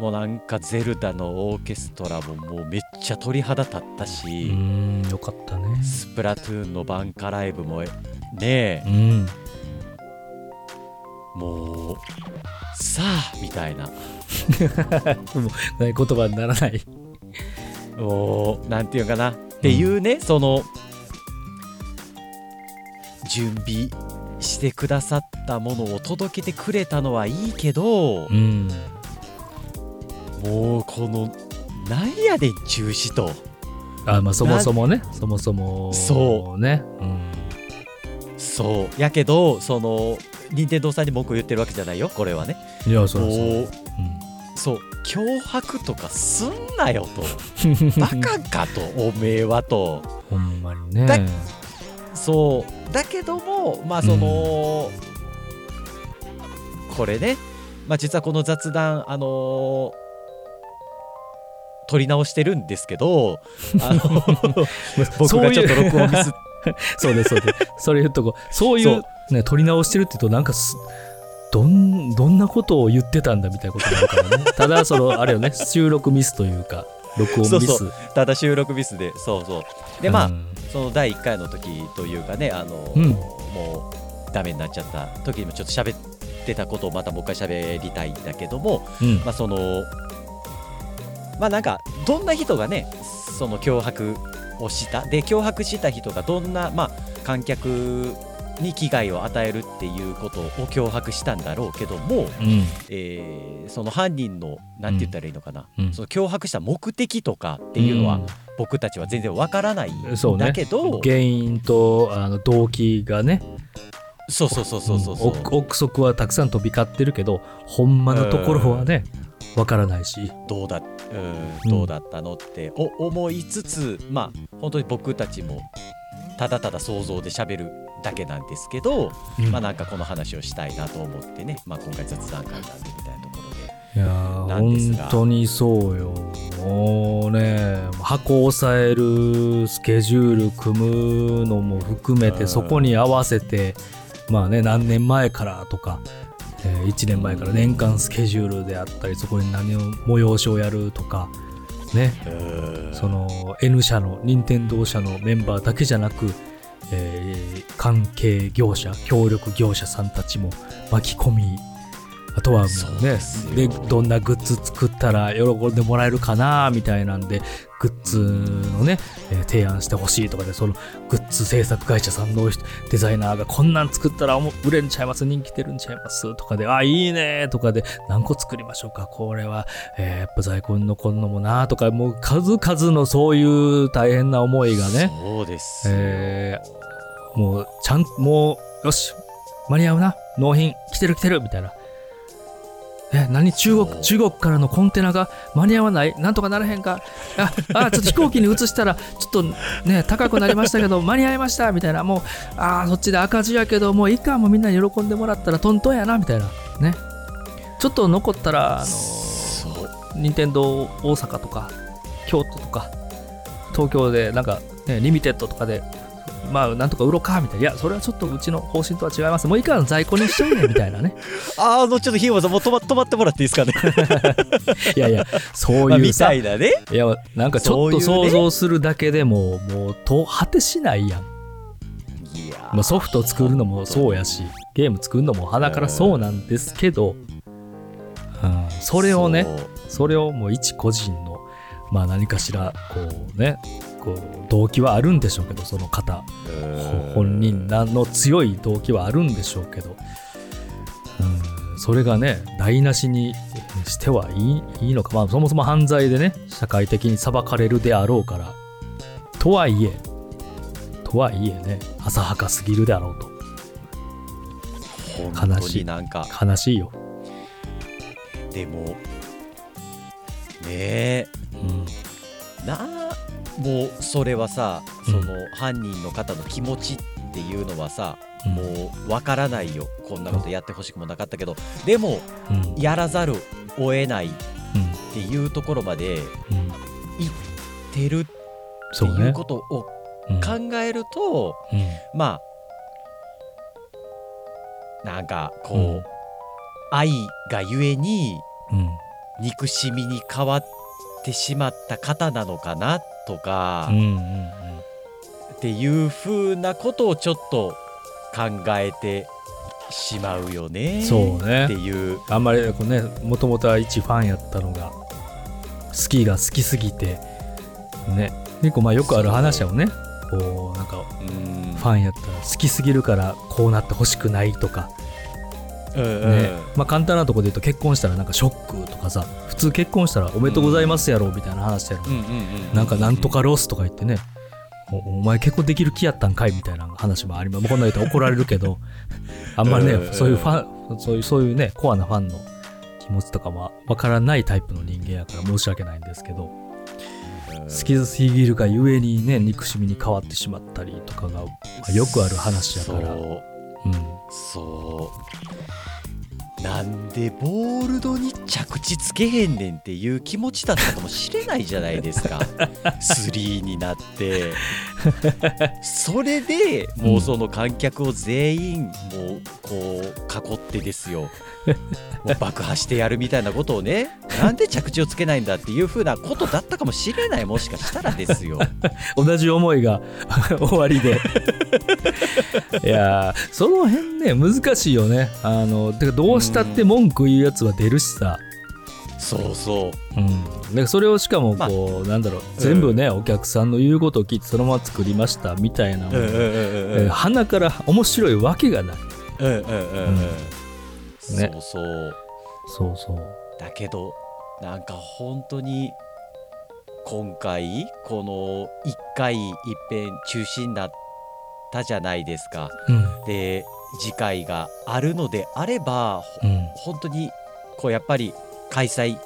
もうなんかゼルダのオーケストラももうめっちゃ鳥肌立ったうし、ん。よかったね。スプラトゥーンのバンカライブもねえうん。もうさあみたいな 言葉にならない。もうなんていうかなっていうね、その準備してくださったものを届けてくれたのはいいけど、うん。もうこのなんやねん中止とあ、まあそもそもね。そもそも。そうね。うん。そうやけどその任天堂さんに文句を言ってるわけじゃないよこれはねいや、そうそう。もうそう脅迫とかすんなよとうん。バカかとおめえはとほんまにね。だそうだけどもまあその、これね、まあ、実はこの雑談あのー撮り直してるんですけどあの 僕がちょっと録音ミスっそう。ですそうです。それ言うとこそういうね撮り直してるって言うとなんかすどんどんなことを言ってたんだみたいなことになるからね。ただそのあれよね収録ミスというか録音ミス。そうそただ収録ミスでそうそう。でまあ、うん。その第1回の時というかねあの、うん。もうダメになっちゃった時にもちょっと喋ってたことをまたもう一回喋りたいんだけどもうん。まあそのまあなんかどんな人がねその脅迫をした？で脅迫した人がどんなまあ観客に危害を与えるっていうことを脅迫したんだろうけども、うん。えーその犯人のなんて言ったらいいのかな、うん。その脅迫した目的とかっていうのは、僕たちは全然わからないんだけど、原因とあの動機がねそうそうそうそうそうそう、ん憶憶測はたくさん飛び交ってるけどほんまのところはねわからないし。どうだ、うどうだったのってお思いつつまあ本当に僕たちもただただ想像で喋るだけなんですけど、うん。まあなんかこの話をしたいなと思ってね、まあ、今回雑談会なんでみたいなところで。いや本当にそうよ。もうね箱を押さえるスケジュール組むのも含めうん。てそこに合わせてまあね何年前からとか、え1年前から年間スケジュールであったりそこに何を催しをやるとかね。うんその N 社の任天堂社のメンバーだけじゃなく、えー関係業者協力業者さんたちも巻き込みあとはもそううねでどんなグッズ作ったら喜んでもらえるかなみたいなんでグッズのね、えー提案してほしいとかでそのグッズ制作会社さんのデザイナーがこんなん作ったら売れんちゃいます人気出るんちゃいますとかであいいねとかで何個作りましょうかこれは、えーやっぱ在庫に残るのもなとかもう数々のそういう大変な思いがね。そうですよ、えーもうちゃんもうよし間に合うな。納品来てる来てるみたいなえ何？中国中国からのコンテナが間に合わない？なんとかならへんか？ああちょっと飛行機に移したらちょっとね高くなりましたけど間に合いました？みたいな。もうあーそっちで赤字やけどもういいかもうみんなに喜んでもらったらトントンやな？みたいな。ね。ちょっと残ったらあの任天堂大阪とか京都とか東京でなんか、ね、リミテッドとかでまあなんとか売ろうかみたいな。いやそれはちょっとうちの方針とは違います。もういいから在庫にしちゃうねみたいなね。あーあのちょっとひよまさんもう止ま止まってもらっていいですかね。いやいやそうまあみいうさ、たいなね。いやなんかちょっと想像するだけでももうと果てしないやん、いやー。まあ、ソフト作るのもそうやしゲーム作るのも鼻からそうなんですけど、うん、それをねそれをもう一個人のまあ何かしらこうねこう動機はあるんでしょうけどその方。うん本人らの強い動機はあるんでしょうけど、うん、それがね台無しにしてはいいいいのか、まあ、そもそも犯罪でね社会的に裁かれるであろうから。とはいえとはいえね浅はかすぎるであろうと。悲しい。になんか。悲しいよ、でもねえ。うん、なあもうそれはさうん。その犯人の方の気持ちっていうのはさ、うん。もうわからないよ。こんなことやってほしくもなかったけどでもうん。やらざるを得ないっうんていうところまでうん。出るっていうことをうん考えると、うんまあなんかこう、うん。愛がゆえにうん。憎しみに変わってしまった方なのかなとか、うんうんっていう風なことをちょっと考えてしまうよねそうね。っていう。あんまりこうねもともとは一ファンやったのが好きが好きすぎてね。結構まあよくある話やもんね。こうなんかうんファンやったら好きすぎるからこうなってほしくないとかね。まあ簡単なところで言うと結婚したらなんかショックとかさ普通結婚したらおめでとうございますやろみたいな話やろ。うなんかなんとかロスとか言ってね。おお前結婚できる気やったんかいみたいな話もあります。こんな言ったら怒られるけど、あんまりね、うんそういうファン、そういう、そういうね、コアなファンの気持ちとかもわからないタイプの人間やから申し訳ないんですけど、好きすぎるがゆえにね、憎しみに変わってしまったりとかが、まあよくある話やから。そう。なんでボールドに着地つけへんねんっていう気持ちだったかもしれないじゃないですか。3になって。それでもうその観客を全員もうこう囲ってですよ。もう爆破してやるみたいなことをねなんで着地をつけないんだっていう風なことだったかもしれないもしかしたらですよ。同じ思いが 終わりで。いやーその辺ね難しいよね。あのてかどうしたって文句言うやつは出るしさ。そうそう。うん、だからそれをしかもこう、なんだろう。全部ね、お客さんの言うことを聞いてそのまま作りましたみたいなうんうんうんうんえー鼻から面白いわけがない。うんうんうんうん。うんね。そうそう。そうそう。だけどなんか本当に今回この1回いっぺん中止になったじゃないですか。うん。で次回があるのであればほうん。本当にこうやっぱり開催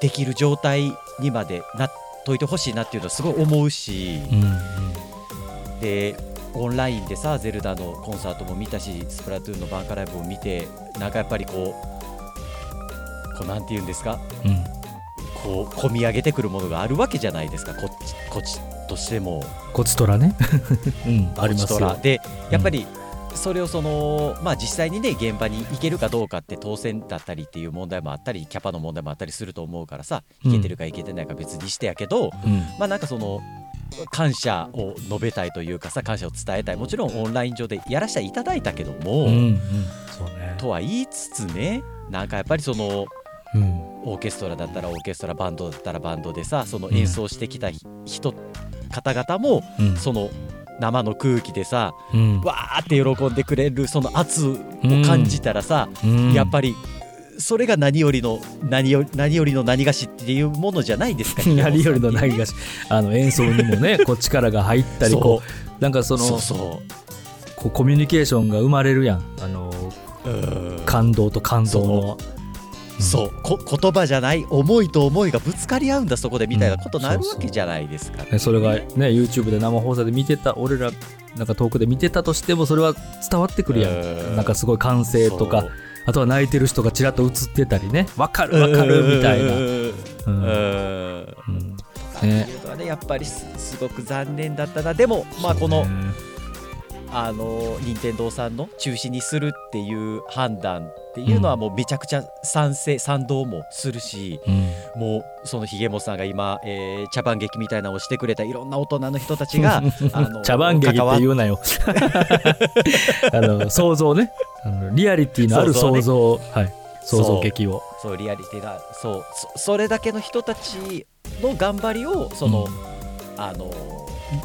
できる状態にまでなっといてほしいなっていうのはすごい思うしうんでオンラインでさゼルダのコンサートも見たしスプラトゥーンのバンカライブも見てなんかやっぱりこうこうなんて言うんですか？うん。うんこう込み上げてくるものがあるわけじゃないですか。こっちこっちとしても。こちとらね。うんありますよ。でやっぱりそれをそのまあ実際にね現場に行けるかどうかって当選だったりっていう問題もあったりキャパの問題もあったりすると思うからさうん。行けてるか行けてないか別にしてやけど、うん。まあなんかその感謝を述べたいというかさ感謝を伝えたい。もちろんオンライン上でやらせていただいたけども、うんうん。そうね。とは言いつつねなんかやっぱりそのうん。オーケストラだったらオーケストラバンドだったらバンドでさその演奏してきたひ人、方々もうん。その生の空気でさうん。わーって喜んでくれるその圧を感じたらさ、うん。やっぱりそれが何よりの何よ何よりの何がしっていうものじゃないですか 何よりの何ががしあの演奏にもね こう力が入ったりこうなんかそのそうそこうコミュニケーションが生まれるやん。あの感動と感動のそう。こ言葉じゃない思いと思いがぶつかり合うんだそこでみたいなことになるわけじゃないですか、ねそれがね YouTube で生放送で見てた俺らなんか遠くで見てたとしてもそれは伝わってくるやうん。んなんかすごい歓声とかあとは泣いてる人がちらっと映ってたりね。わかる。わかるみたいな、うん。ね。やっぱりすすごく残念だったな。でもまあこのあの任天堂さんの中止にするっていう判断っていうのはもうめちゃくちゃ賛成賛同もするしうん。もうそのひげもさんが今、えー茶番劇みたいなのをしてくれたいろんな大人の人たちが あの茶番劇って言うなよ。あの想像ね。あのリアリティのある想像ね。はい。想像劇を。そうリアリティがそうそそれだけの人たちの頑張りをその、あの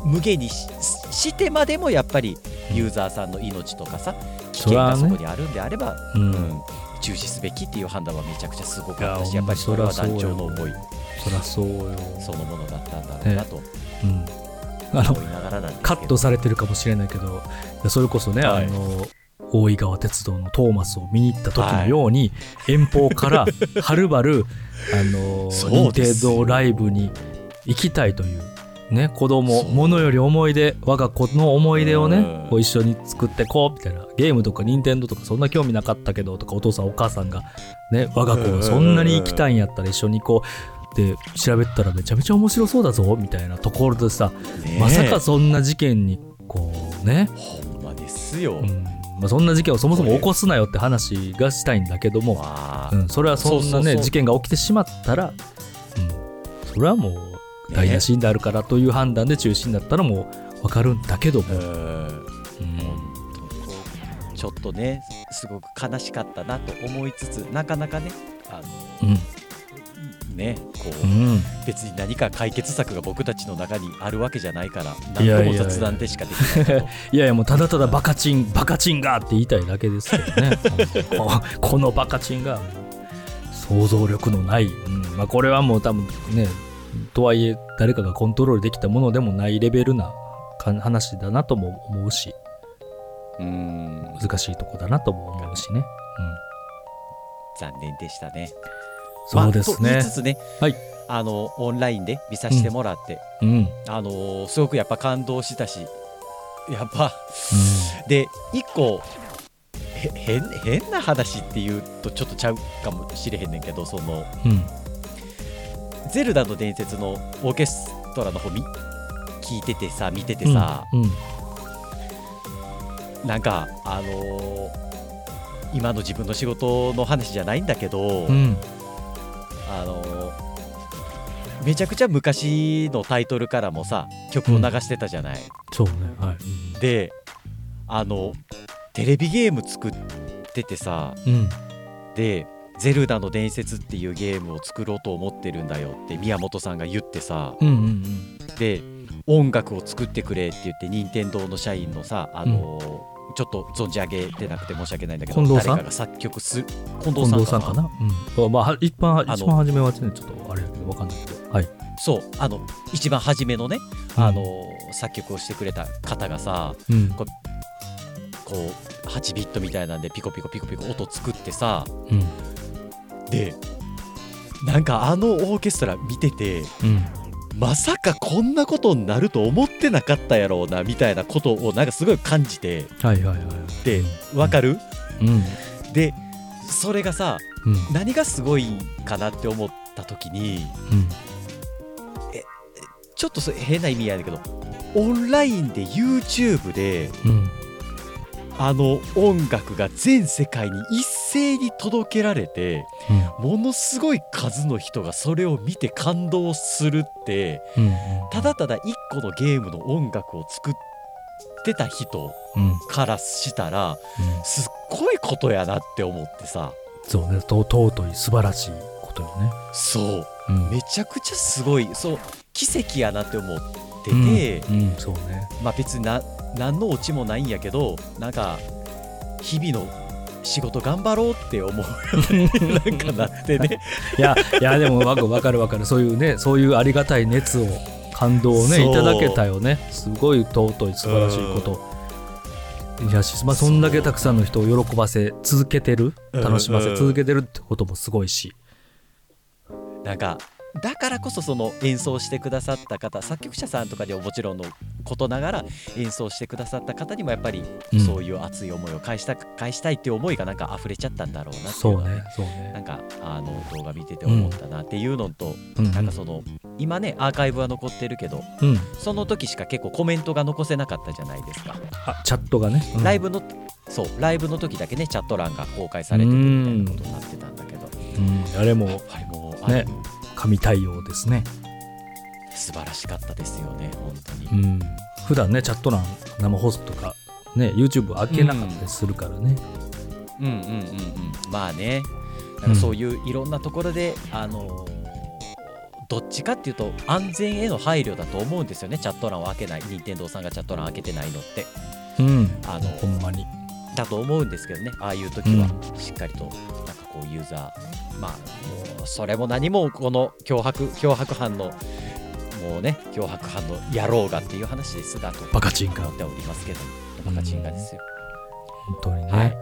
無限にししてまでもやっぱりユーザーさんの命とかさ危険がそこにあるんであれば、うん。うん中止すべきっていう判断はめちゃくちゃすごかったしいややっぱりそれは団長の思いそりゃそうよ、そのものだったんだろうなとうん、あの思いながらなんですけど。カットされてるかもしれないけどそれこそね、はい。あの大井川鉄道のトーマスを見に行った時のように、遠方から はるばるあの任天堂ライブに行きたいというね子供そう。ものより思い出我が子の思い出をね、うん。こう一緒に作ってこうみたいな。ゲームとか任天堂とかそんな興味なかったけどとかお父さんお母さんがね我が子がそんなに行きたいんやったら一緒に行こうで調べたらめちゃめちゃ面白そうだぞみたいなところでさねえ。まさかそんな事件にこうね、ほんまですよ、うん。まあ、そんな事件をそもそも起こすなよって話がしたいんだけども、まあ。うん、それはそんなね事件が起きてしまったら、うん、それはもう大なシーンであるからという判断で中止になったのも分かるんだけども、うちょっとねすごく悲しかったなと思いつつなかなかねあのうんねこう、うん。別に何か解決策が僕たちの中にあるわけじゃないからいやいやいや何とも雑談でしかできないと いやいやもうただただバカチンバカチンがって言いたいだけですけどね。ここのバカチンが想像力のない、うん。まあ、これはもう多分ねとはいえ誰かがコントロールできたものでもないレベルなか話だなとも思うしうん。難しいとこだなとも思うしね、うん、残念でしたね。そうですまあつつね、はい。あのオンラインで見させてもらって、うん、あのーすごくやっぱ感動したしやっぱで一個へ変変な話っていうとちょっとちゃうかもしれへんねんけどそのうんゼルダの伝説のオーケストラの方み聞いててさ見ててさ、うんなんかあのー今の自分の仕事の話じゃないんだけど、うん。あのーめちゃくちゃ昔のタイトルからもさ曲を流してたじゃない。そうねはい。であのテレビゲーム作っててさうん。で「ゼルダの伝説」っていうゲームを作ろうと思ってるんだよって宮本さんが言ってさうんうんうん。で音楽を作ってくれって言って任天堂の社員のさあのーちょっと存じ上げてなくて申し訳ないんだけど近藤さん？誰かが作曲する近近藤さんかな？うん。まあは一番あの一番初めはねちょっとあれかんないけど。はい。そうあの一番初めのね、うん。あの作曲をしてくれた方がさうん。こう8ビットみたいなんでピコピコピコピコ音作ってさうんでなんかあのオーケストラ見ててうん。まさかこんなことになると思ってなかったやろうなみたいなことをなんかすごい感じてはいはいはいでわかる、うん。でそれがさうん。何がすごいかなって思った時にうん。ちょっとそれ変な意味やねんけどオンラインで YouTube でうんあの音楽が全世界に一斉に届けられてものすごい数の人がそれを見て感動するってうんうんただただ一個のゲームの音楽を作ってた人うんうんからしたらすっごいことやなって思ってさ。そうね。と尊い素晴らしいことよね。そう。うん。めちゃくちゃすごいそう奇跡やなって思ってて、うん。うん。そうね。まあ別にな何のオチもないんやけどなんか日々の仕事頑張ろうって思う なんかなってね。いやいやでもわかるわかるそういうねそういうありがたい熱を感動をねいただけたよね。すごい尊い素晴らしいこと。いやし、まあ、そんだけたくさんの人を喜ばせ続けてるうん。楽しませ続けてるってこともすごいし。なんかだからこそその演奏してくださった方作曲者さんとかでももちろんのことながら演奏してくださった方にもやっぱりうん。そういう熱い思いを返した返したいっていう思いがなんか溢れちゃったんだろうなっていうそうのはねそうね。なんかあの動画見てて思ったなっていうのと、うん。なんかその今ねアーカイブは残ってるけどうん。その時しか結構コメントが残せなかったじゃないですか、あチャットがね、うん。ライブのそうライブの時だけねチャット欄が公開されてるみたいなことになってたんだけど。うん。あれもやっぱりもうね神対応ですね。素晴らしかったですよね本当に、うん。普段ねチャット欄生放送とかね YouTube 開けなかったりするからね、うん、うんうんうんまあね。なんかそういういろんなところで、あのーどっちかっていうと安全への配慮だと思うんですよね。チャット欄を開けない。任天堂さんがチャット欄開けてないのって。うん。あのほんまに。だと思うんですけどね。ああいう時はしっかりとなんかこうユーザー。まあもうそれも何もこの脅迫脅迫犯のもうね脅迫犯の野郎がっていう話ですがとバカチンが思っておりますけどバカチンがですよ、本当にね、はい。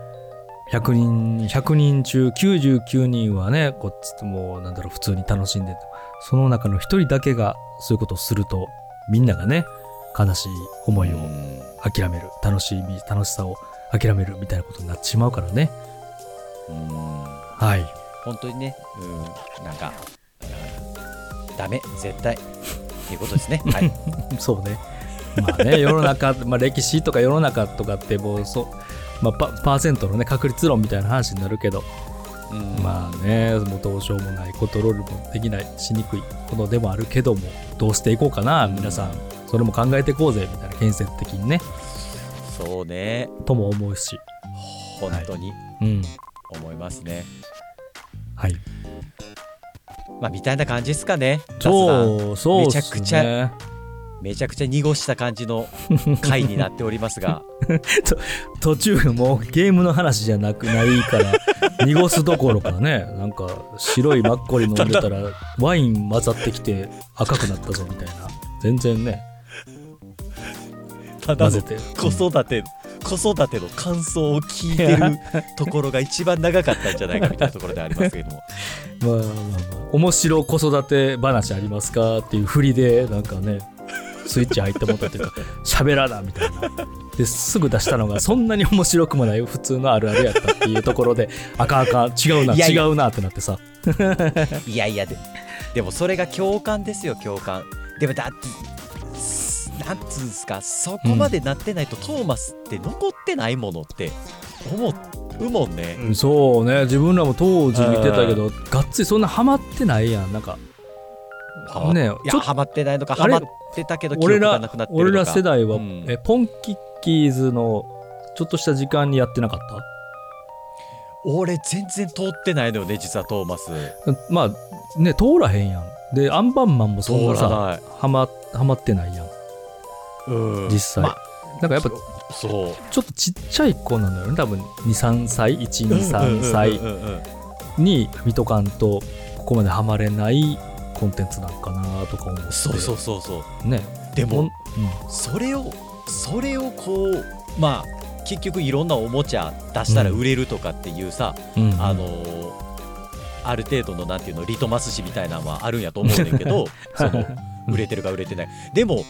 100人100人中99人はねこっちもうなんだろう普通に楽しんでてその中の1人だけがそういうことをするとみんながね悲しい思いをうん。諦める。楽しみ楽しさを諦めるみたいなことになってしまうからね。うんはい。本当にね、うん、なんか、うんダメ、絶対。っていうことですね。はい。そうね。まあね世の中、まあ、歴史とか世の中とかってもうそう、まあ、パパーセントのね確率論みたいな話になるけど。まあね、もうどうしようもない、コントロールもできない、しにくいことでもあるけども、どうしていこうかな、うん。皆さん、それも考えていこうぜ、みたいな、建設的にね、そうね、とも思うし、本当に。うん、思いますね。はい。まあ、みたいな感じですかね。そう、そうね。めちゃくちゃめちゃくちゃ濁した感じの 回になっておりますが、途中、もうゲームの話じゃなくないから、濁すどころかね、なんか、白いマッコリ飲んでたら、ワイン混ざってきて赤くなったぞ、みたいな。全然ね、ただの。子育て、子育ての感想を聞いてるところが一番長かったんじゃないかみたいなところでありますけれども。まあまあまあ、面白子育て話ありますかっていう振りで、なんかね、スイッチ入ってもったっていうか、喋らなみたいな。ですぐ出したのがそんなに面白くもない普通のあるあるやったっていうところであかんあかん違うな違うなってなってさ いやいやででもそれが共感ですよ共感でもだってすなんつうんすかそこまでなってないと、トーマスって残ってないものって思うもんね、うんそうね。自分らも当時見てたけどがっつりそんなハマってないやん。なんかハマってないのかハマってたけど俺ら俺ら世代は、うん。えポンキッキーズのちょっとした時間にやってなかった？俺全然通ってないのよね実はトーマス。まあね通らへんやん。でアンパンマンもそん通なさらない。はまはまってないやんうん。実際。まあなんかやっぱそう。ちょっとちっちゃい子なんだよね多分23歳123歳うんうんうんうんに見とかんとここまでハマれないコンテンツなんかなとか思って。そうそうそうそう。ね。でもほんそれをそれをこうまあ結局いろんなおもちゃ出したら売れるとかっていうさ、うんうん。あのーある程度のなんていうのリトマス紙みたいなのはあるんやと思うんだけど その売れてるか売れてない。でも、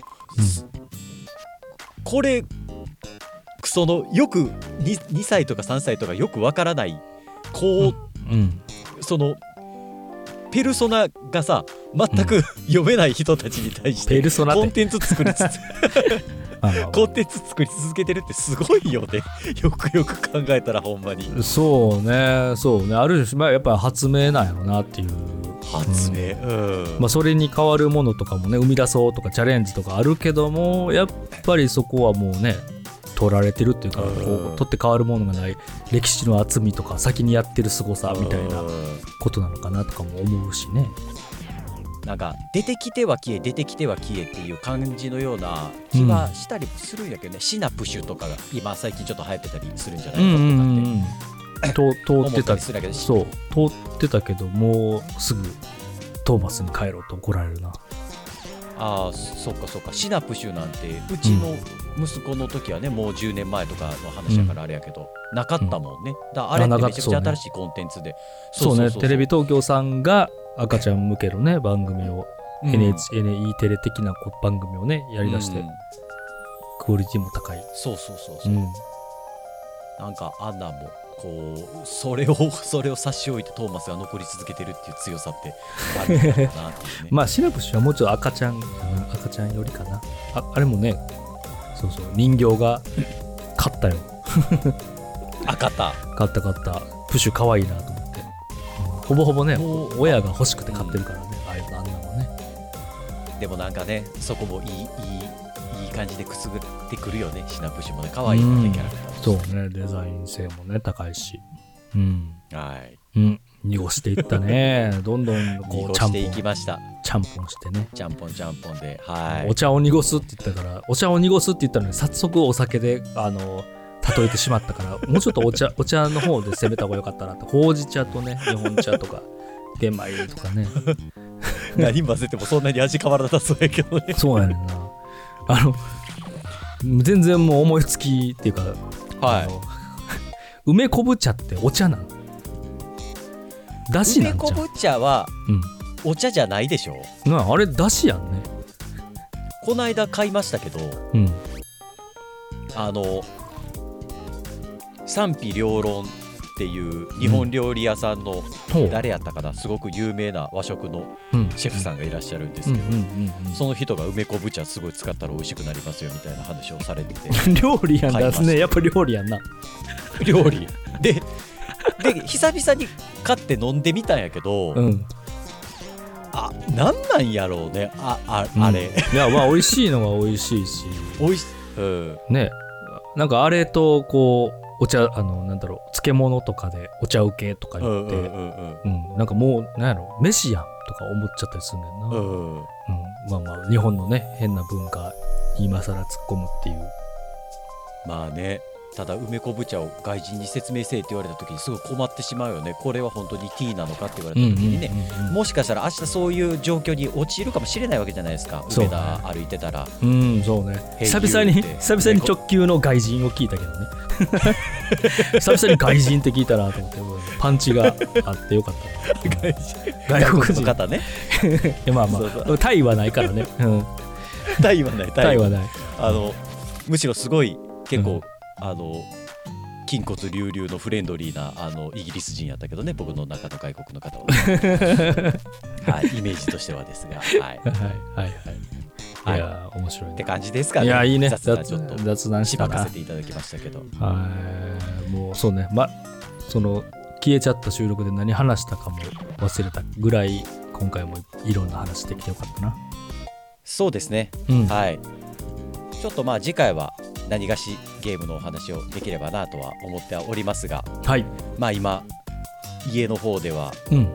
これそのよく 2, 2歳とか3歳とかよくわからないこう、うん。そのペルソナがさ全く読めない人たちに対して。コンテンツ作りつつ コンテンツ作り続けてるってすごいよね。よくよく考えたらほんまに。そうねそうね。ある種、まあ、やっぱり発明なんやろなっていう。発明？うん、まあ、それに代わるものとかもね生み出そうとかチャレンジとかあるけどもやっぱりそこはもうね取られてるっていうか、うん。こう取って変わるものがない歴史の厚みとか先にやってる凄さみたいなうん。ことなのかなとかも思うしね。なんか出てきては消え出てきては消えっていう感じのような気はしたりするんやけどね、シナプシュとかが今最近ちょっと流行ってたりするんじゃないうんかとかって。うん。うん。と通思ってたそう。通ってたけどもうすぐトーマスに帰ろうと怒られるな。ああそっかそっか。シナプシュなんてうちの息子の時はね、もう10年前とかの話やからあれやけど、なかったもんね。だからあれってめちゃくちゃ新しいコンテンツで。そうね。テレビ東京さんが赤ちゃん向けのね番組を、うん。NHK NE テレ的な番組をねやりだして、うん。クオリティも高い。そうそうそうそう。う、ん。なんかアンナもこうそれを それを差し置いてトーマスが残り続けてるっていう強さってあるんだろうなっていうね。まあシナプシュはもうちょっと赤ちゃん赤ちゃんよりかな。ああれもねそうそう人形が勝ったよ。赤田買った買った。プッシュ可愛いなと思って、うんほぼほぼね親が欲しくて買ってるからね、ああいうあんなもね。でもなんかねそこもいいいい感じでくすぐってくるよね。シナプシュもね。可愛いもん。キャラクターも。そうね。デザイン性もね高いし。うん。はい。うん。濁していったね。どんどんこ濁うちゃんぽんしていきました。ちゃんぽん。してね。ちゃんぽんちゃんぽんで。はい。お茶を濁すって言ったからお茶を濁すって言ったのに早速お酒であの例えてしまったからもうちょっとお茶 お茶の方で攻めた方が良かったなってほうじ茶とね日本茶とか玄米とかね。何混ぜてもそんなに味変わらなさそうやけどね。そうやねんなあの全然もう思いつきっていうか、はい。梅昆布茶ってお茶なん？だしなん梅昆布茶はお茶じゃないでしょ？うんなああれだしやんね。この間買いましたけどうん。あの賛否両論っていう日本料理屋さんの誰やったかなすごく有名な和食のうん。シェフさんがいらっしゃるんですうんうけど、んうん。その人が梅昆布茶すごい使ったら美味しくなりますよみたいな話をされててうん 料理やんだね。やっぱ料理やんな。料理。でで久々に買って飲んでみたんやけど、うん。あなんなんやろうね。あああれ、いやまあ美味しいのは美味しいし。美味しうん。ね。なんかあれとこうお茶あのなんだろう漬物とかでお茶受けとか言って、うんなんかもうなんやろ飯やんとか思っちゃったりするんだよな、ううん。んうん。まあまあ日本のね変な文化に今更突っ込むっていう。まあねただ梅昆布茶を外人に説明せえって言われた時にすごい困ってしまうよね。これは本当にティーなのかって言われた時にね、もしかしたら明日そういう状況に陥るかもしれないわけじゃないですか。梅田歩いてたら。うん、うんそうね平久々に久々に直球の外人を聞いたけどね久々に外人って聞いたなと思ってパンチがあってよかった。な外国人。の方ね。まあまあタイはないからね、うん、タイはないタイは。ない。あのむしろすごい結構、あの筋骨隆々のフレンドリーなあのイギリス人やったけどね僕の中の外国の方は、はい、イメージとしてはですが、はい、はいはいはいはい。いやー面白いね。って感じですかね。いやいいね。雑談ちょっと。雑談ししばかせていただきましたけど。はい。もうそうね。まその消えちゃった収録で何話したかも忘れたぐらい今回もいろんな話できてよかったな。そうですね。うん。はい。ちょっとまあ次回は何がしゲームのお話をできればなとは思っておりますが。はい。まあ今家の方ではうん。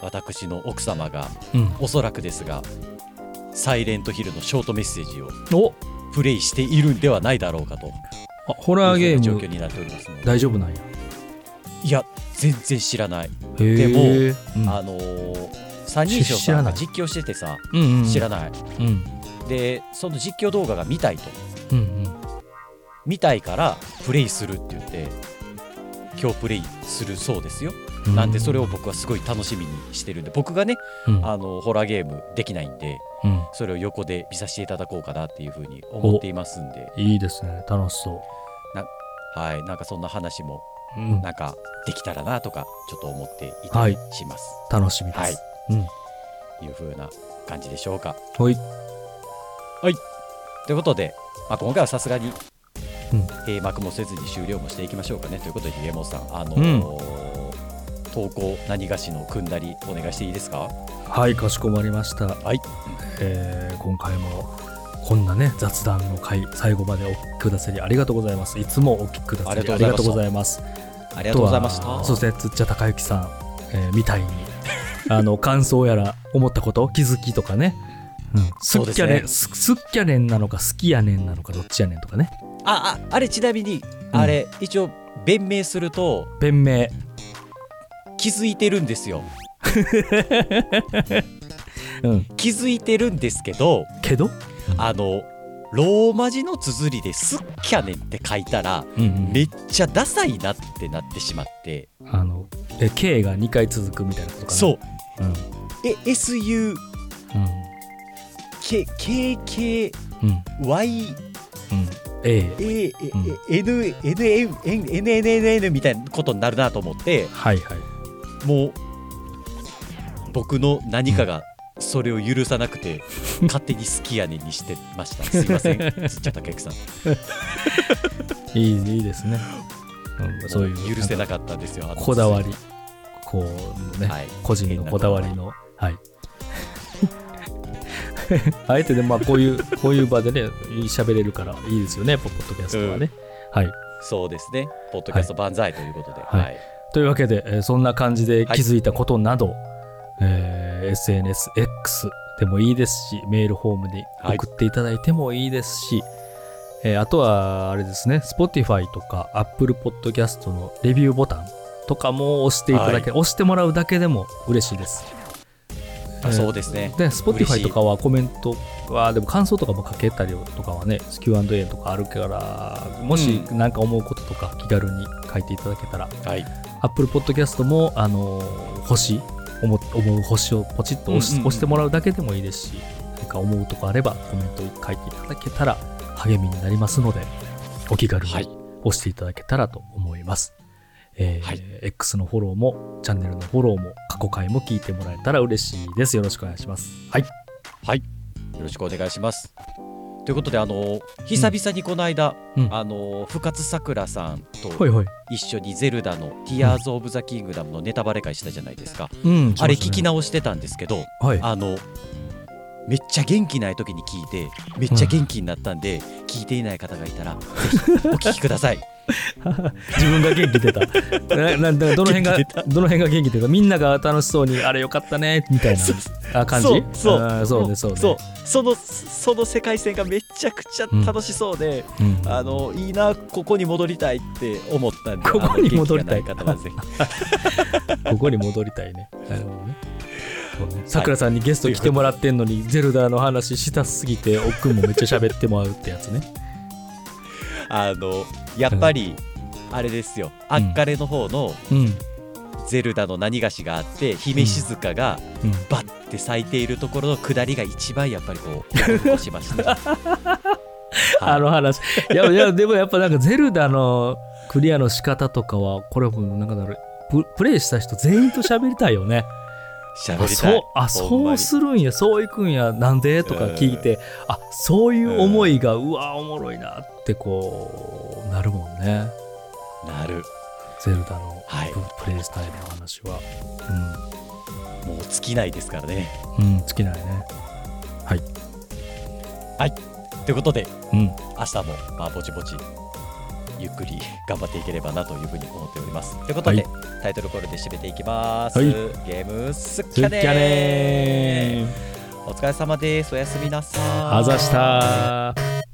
私の奥様がうん。おそらくですがサイレントヒルのショートメッセージをお。プレイしているんではないだろうかと。あホラーゲーム。状況になっておりますので。大丈夫なんや。いや全然知らない、へえもうん。あのー三人称知らないさんが実況しててさうんうん。知らない、うん。でその実況動画が見たいと。うんうん。見たいからプレイするって言って今日プレイするそうですよ、うなんでそれを僕はすごい楽しみにしてるんで僕がねうん。あのホラーゲームできないんでうん。それを横で見させていただこうかなっていうふうに思っていますんで。いいですね。楽しそはい。なんかそんな話もう、うん、なんかできたらなとかちょっと思っていたりします、楽しみです、はい。うん。い、うふうな感じでしょうか。はい。ということで、まあ、今回はさすがにうん。閉幕もせずに終了もしていきましょうかね。ということでひげもさんあのー投稿何がしの組んだりお願いしていいですか？はいかしこまりました。はい。えー今回もこんなね雑談の回最後までお聞きくださりありがとうございます。いつもお聞きくださりありがとうございます。ありがとうございました。そうですねつっちゃたかゆきさん、えーみたいに あの感想やら思ったこと気づきとかね。うん、すっきゃねんすすっきゃねんなのか好きやねんなのかどっちやねんとかね。あああれちなみにうん。あれ、一応弁明すると弁明気づいてるんですよ。うん、気づいてるんですけどけど？あのローマ字の綴りで「すっきゃねん」って書いたら、うんうん、めっちゃダサいなってなってしまって。あのえ K が2回続くみたいなことかな？そう、うん、え SU、うん、KKYA、うん。ええ、NNNNN みたいなことになるなと思って。はいはい。もう僕の何かがそれを許さなくて 勝手に好きやねんにしてました。すいません。つっちゃたけくさん。いいいいですね、うん、そういう許せなかったんですよこだわり。こうね、はい。個人のこだわりの。はい。あえてでまあこういうこういう場でね喋れるからいいですよねポッドキャストはね、はい。そうですね。ポッドキャスト万歳ということで。はい。はいというわけで、えーそんな感じで気づいたことなど、えー SNSX でもいいですしメールフォームに送っていただいてもいいですし、えーあとはあれですね Spotify とか Apple Podcast のレビューボタンとかも押していただけ、押してもらうだけでも嬉しいです。あそうですね。で Spotify い。とかはコメントはでも感想とかも書けたりとかはね Q&A とかあるからもしう何か思うこととか気軽に書いていただけたらはい Apple Podcast も、あのー星思思う星をポチッと押し,、うんうんうん。押してもらうだけでもいいですし何か思うとこあればコメント書いていただけたら励みになりますのでお気軽にはい。押していただけたらと思います、えーはい。X のフォローもチャンネルのフォローも過去回も聞いてもらえたら嬉しいです。よろしくお願いします。はい。はい。よろしくお願いしますということであの久々にこの間、うん。あの深津さくらさんと一緒にゼルダの「ティアーズ・オブ・ザ・キングダム」のネタバレ会したじゃないですか、うんあれ聞きな直してたんですけどはい。あのめっちゃ元気ない時に聞いてめっちゃ元気になったんで、聞いていない方がいたらぜひお聞きください自分が元気出た。なななどの辺がどの辺が元気出た。みんなが楽しそうにあれよかったねみたいなあ感じ？そうそう。そうねそうね。そう。そのその世界線がめちゃくちゃ楽しそうで、うん。あのいいなここに戻りたいって思ったんでここに戻りたい。方はぜひ。ここに戻りたいね。なるほどね。さくらさんにゲスト来てもらってんのに、ゼルダの話したすぎて、おっくんもめっちゃ喋ってもらうってやつね。あのやっぱり、あれですよあっかれの方のうん。ゼルダの何がしがあって姫静香がうん、バッて咲いているところの下りが一番やっぱりこう しましたあの話。いや、いや、でもやっぱなんかゼルダのクリアの仕方とかは、これもなんかだろうププレイした人全員と喋りたいよね。喋りたい。あそうするんや。そういくんや。なんで？とか聞いて。あそういう思いがうわおもろいなってこうなるもんね。なる。ゼルダのはい。プ,、プレイスタイルの話は。もう尽きないですからね。うん、うん、尽きないね。ということでうん。明日もまあぼちぼちゆっくり頑張っていければなというふうに思っております。ということで、はタイトルコールで締めていきます、はい。ゲームスッすっきゃねお疲れ様です。おやすみなさい。ーあざした